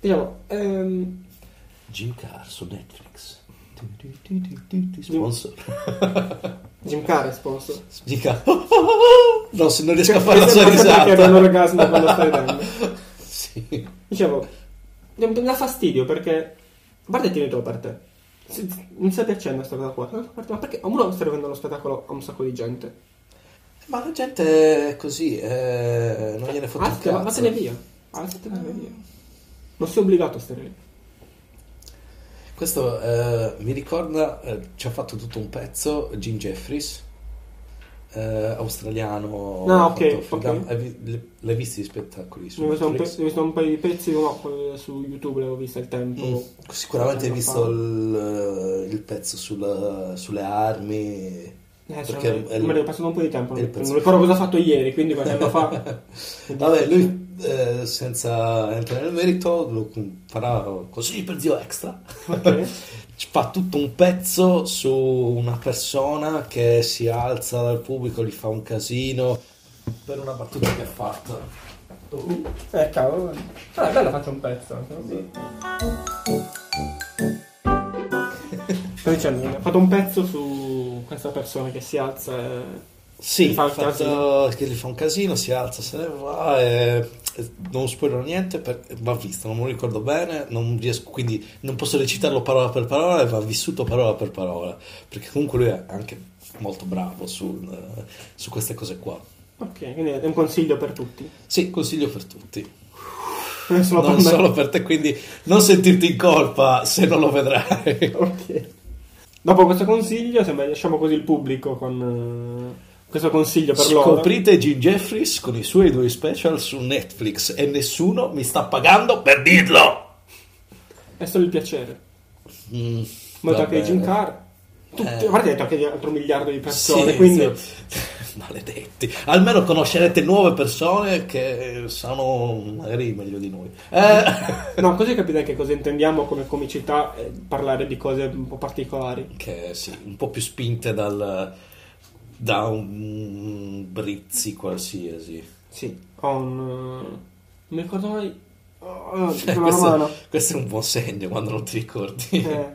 Diciamo, ehm, Jim Carr su Netflix. Sponsor. Jim Carrey sponsor. Jim Carr. No, se non riesco a fare la sua sembra sempre che abbia un risata. orgasmo quando sta ridendo. Sì. Dicevo, dà fastidio perché, a parte tieni tu per te, non stai piacendo questa cosa qua, ma perché uno sta rivendendo lo spettacolo a un sacco di gente? Ma la gente è così, eh, non gliene fotte un Alza, cazzo. vattene via. Alzatene via. Non sei obbligato a stare lì. Questo eh, mi ricorda, eh, ci ha fatto tutto un pezzo Jim Jeffries, eh, australiano. No, ha ok, fatto Freedom- ok. hai vi- le- L'hai visti gli spettacoli su Ho visto, un pe- ho visto un paio di pezzi no, su YouTube, l'avevo visto il tempo. Mm, Sicuramente hai visto il, il pezzo sulla- sulle armi. Eh, Perché cioè, è- è passato un po' di tempo. Non ricordo cosa ha fatto ieri, quindi qualche anno fa. Vabbè, lui eh, senza entrare nel merito lo farà così per Dio Extra. Ok. Ci Fa tutto un pezzo su una persona che si alza dal pubblico, gli fa un casino per una battuta che ha fatto. Eh, cavolo. Allora, bello faccio un pezzo. anche così. Sto dicendo, ho fatto un pezzo su questa persona che si alza e... Sì, fa fatto che gli fa un casino, si alza, se ne va e, e non spoilerò niente, per- va visto, non me lo ricordo bene, non riesco, quindi non posso recitarlo parola per parola e va vissuto parola per parola, perché comunque lui è anche molto bravo sul- su queste cose qua. Ok, quindi è un consiglio per tutti. Sì, consiglio per tutti, Non solo non per solo per te, quindi non sentirti in colpa se non lo vedrai. Ok. Dopo questo consiglio, sembra lasciamo così il pubblico con eh, questo consiglio per loro. Scoprite Jim Jeffries con i suoi due special su Netflix e nessuno mi sta pagando per dirlo. È solo il piacere. Mm, anche di Jim. Carr. Tutti, Eh. detto anche di altro miliardo di persone, Sì, quindi... Maledetti. Almeno conoscerete nuove persone che sono magari meglio di noi. Eh, No, così capite anche cosa intendiamo come comicità e parlare di cose un po' particolari. che sì, un po' più spinte dal, da un brizzi qualsiasi. Sì, ho un... eh, mi ricordo mai... Oh, Eh, questo, questo è un buon segno quando non ti ricordi. Eh,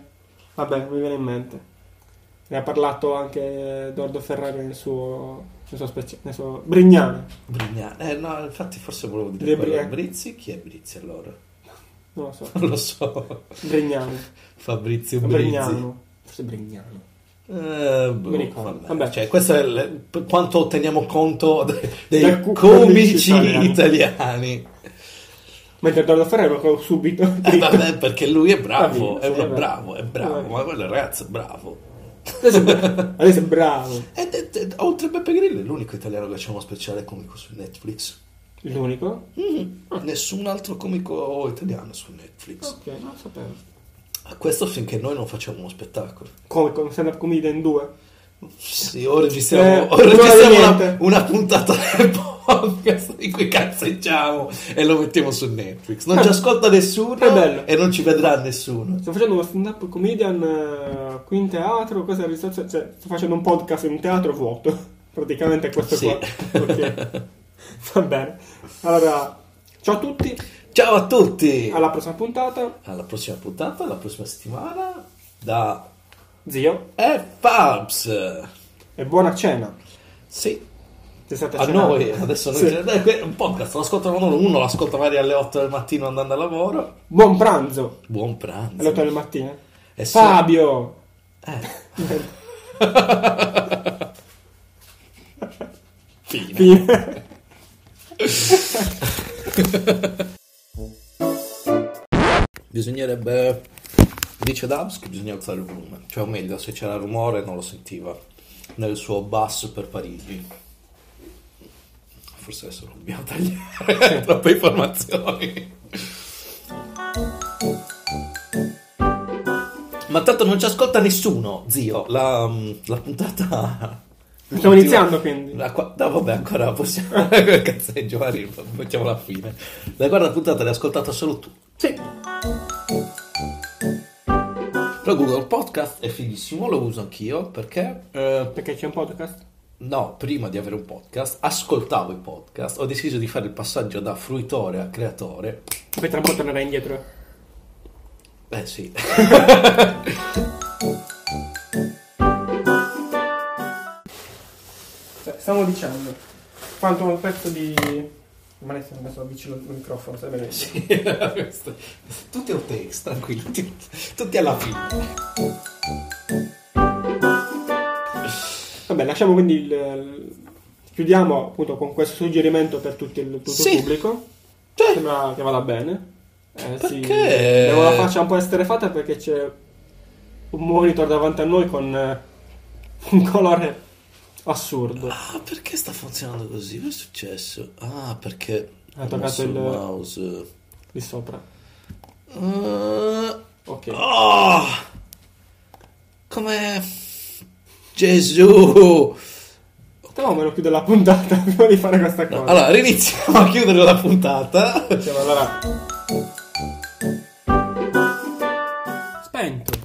vabbè, mi viene in mente. Ne ha parlato anche Edoardo Ferrari nel suo... Nel suo, specie, nel suo Brignano. Brignano. Eh, no, infatti forse volevo dire. Bri- Brizzi? Chi è Brizzi allora? Non lo so. Non lo so. Brignano. Fabrizio Brizzi. Brignano. Forse Brignano. Eh, boh, vabbè. Vabbè. Cioè, questo è il- per quanto teniamo conto de- dei cu- comici italiani. italiani. Mentre Edoardo Ferrero lo subito. Eh, vabbè, perché lui è bravo, Va bene, è uno vabbè. bravo, è bravo, ma quello ragazzo è bravo. Adesso, è bra- adesso è bravo. Ed è- ed- oltre a Beppe Grillo è l'unico italiano che c'è uno speciale comico su Netflix. L'unico? Mm, Nessun altro comico italiano su Netflix. Ok, non lo sapevo. Questo finché noi non facciamo uno spettacolo. Come con stand up comedian 2? Sì, ora registriamo, Eh, non registriamo una, una puntata del podcast in cui cazzeggiamo e lo mettiamo su Netflix. Non ci ascolta nessuno È bello. e non ci vedrà nessuno. Sto facendo uno stand up comedian eh, qui in teatro, registrazione- cioè, sto facendo un podcast in un teatro vuoto. Praticamente è questo Sì. qua. Ok. Va bene. Allora, ciao a tutti, Ciao a tutti! alla prossima puntata. Alla prossima puntata, alla prossima settimana, da Zio, e Fabs. e buona cena. Sì, a noi adesso noi Sì. eh, que- un podcast lo ascoltano uno, uno lo ascolta magari alle 8 del mattino andando a lavoro. Buon pranzo Buon alle pranzo. 8 del mattino. E so- Fabio! Eh. Fine. Fine. Bisognerebbe, dice Dubs, che bisogna alzare il volume. Cioè, o meglio, se c'era rumore non lo sentiva nel suo basso per Parigi. Forse adesso non dobbiamo tagliare troppe informazioni. Ma tanto non ci ascolta nessuno, zio. La, la puntata. Stiamo iniziando quindi. La qua- no, vabbè, ancora possiamo. Cazzeggio, mettiamo la fine. La quarta puntata l'hai ascoltata solo tu. Sì. Però Google Podcast è fighissimo, lo uso anch'io perché. eh, Perché c'è un podcast? no, prima di avere un podcast, ascoltavo i podcast, ho deciso di fare il passaggio da fruitore a creatore. Poi tra un po' tornerai indietro. Eh sì. Stavo dicendo. Quanto un pezzo di... Ma adesso ho messo vicino al microfono, sai bene? Sì, tutti on text, tranquilli, tutti, tutti alla fine. Vabbè, lasciamo quindi il... il- Chiudiamo appunto con questo suggerimento per tutto il, tutto il Sì. pubblico. Cioè, Sembra che vada bene. Eh, sì. Perché? Devo la faccia un po' esterefata perché c'è un monitor davanti a noi con eh, un colore Assurdo. Ah, perché sta funzionando così? Che è successo? Ah, perché ha toccato il mouse di sopra. Uh, ok. Oh, come Gesù! No, me lo chiudo la puntata prima di fare questa cosa. No, allora, riniziamo a chiudere la puntata. Diciamo, allora. Spento.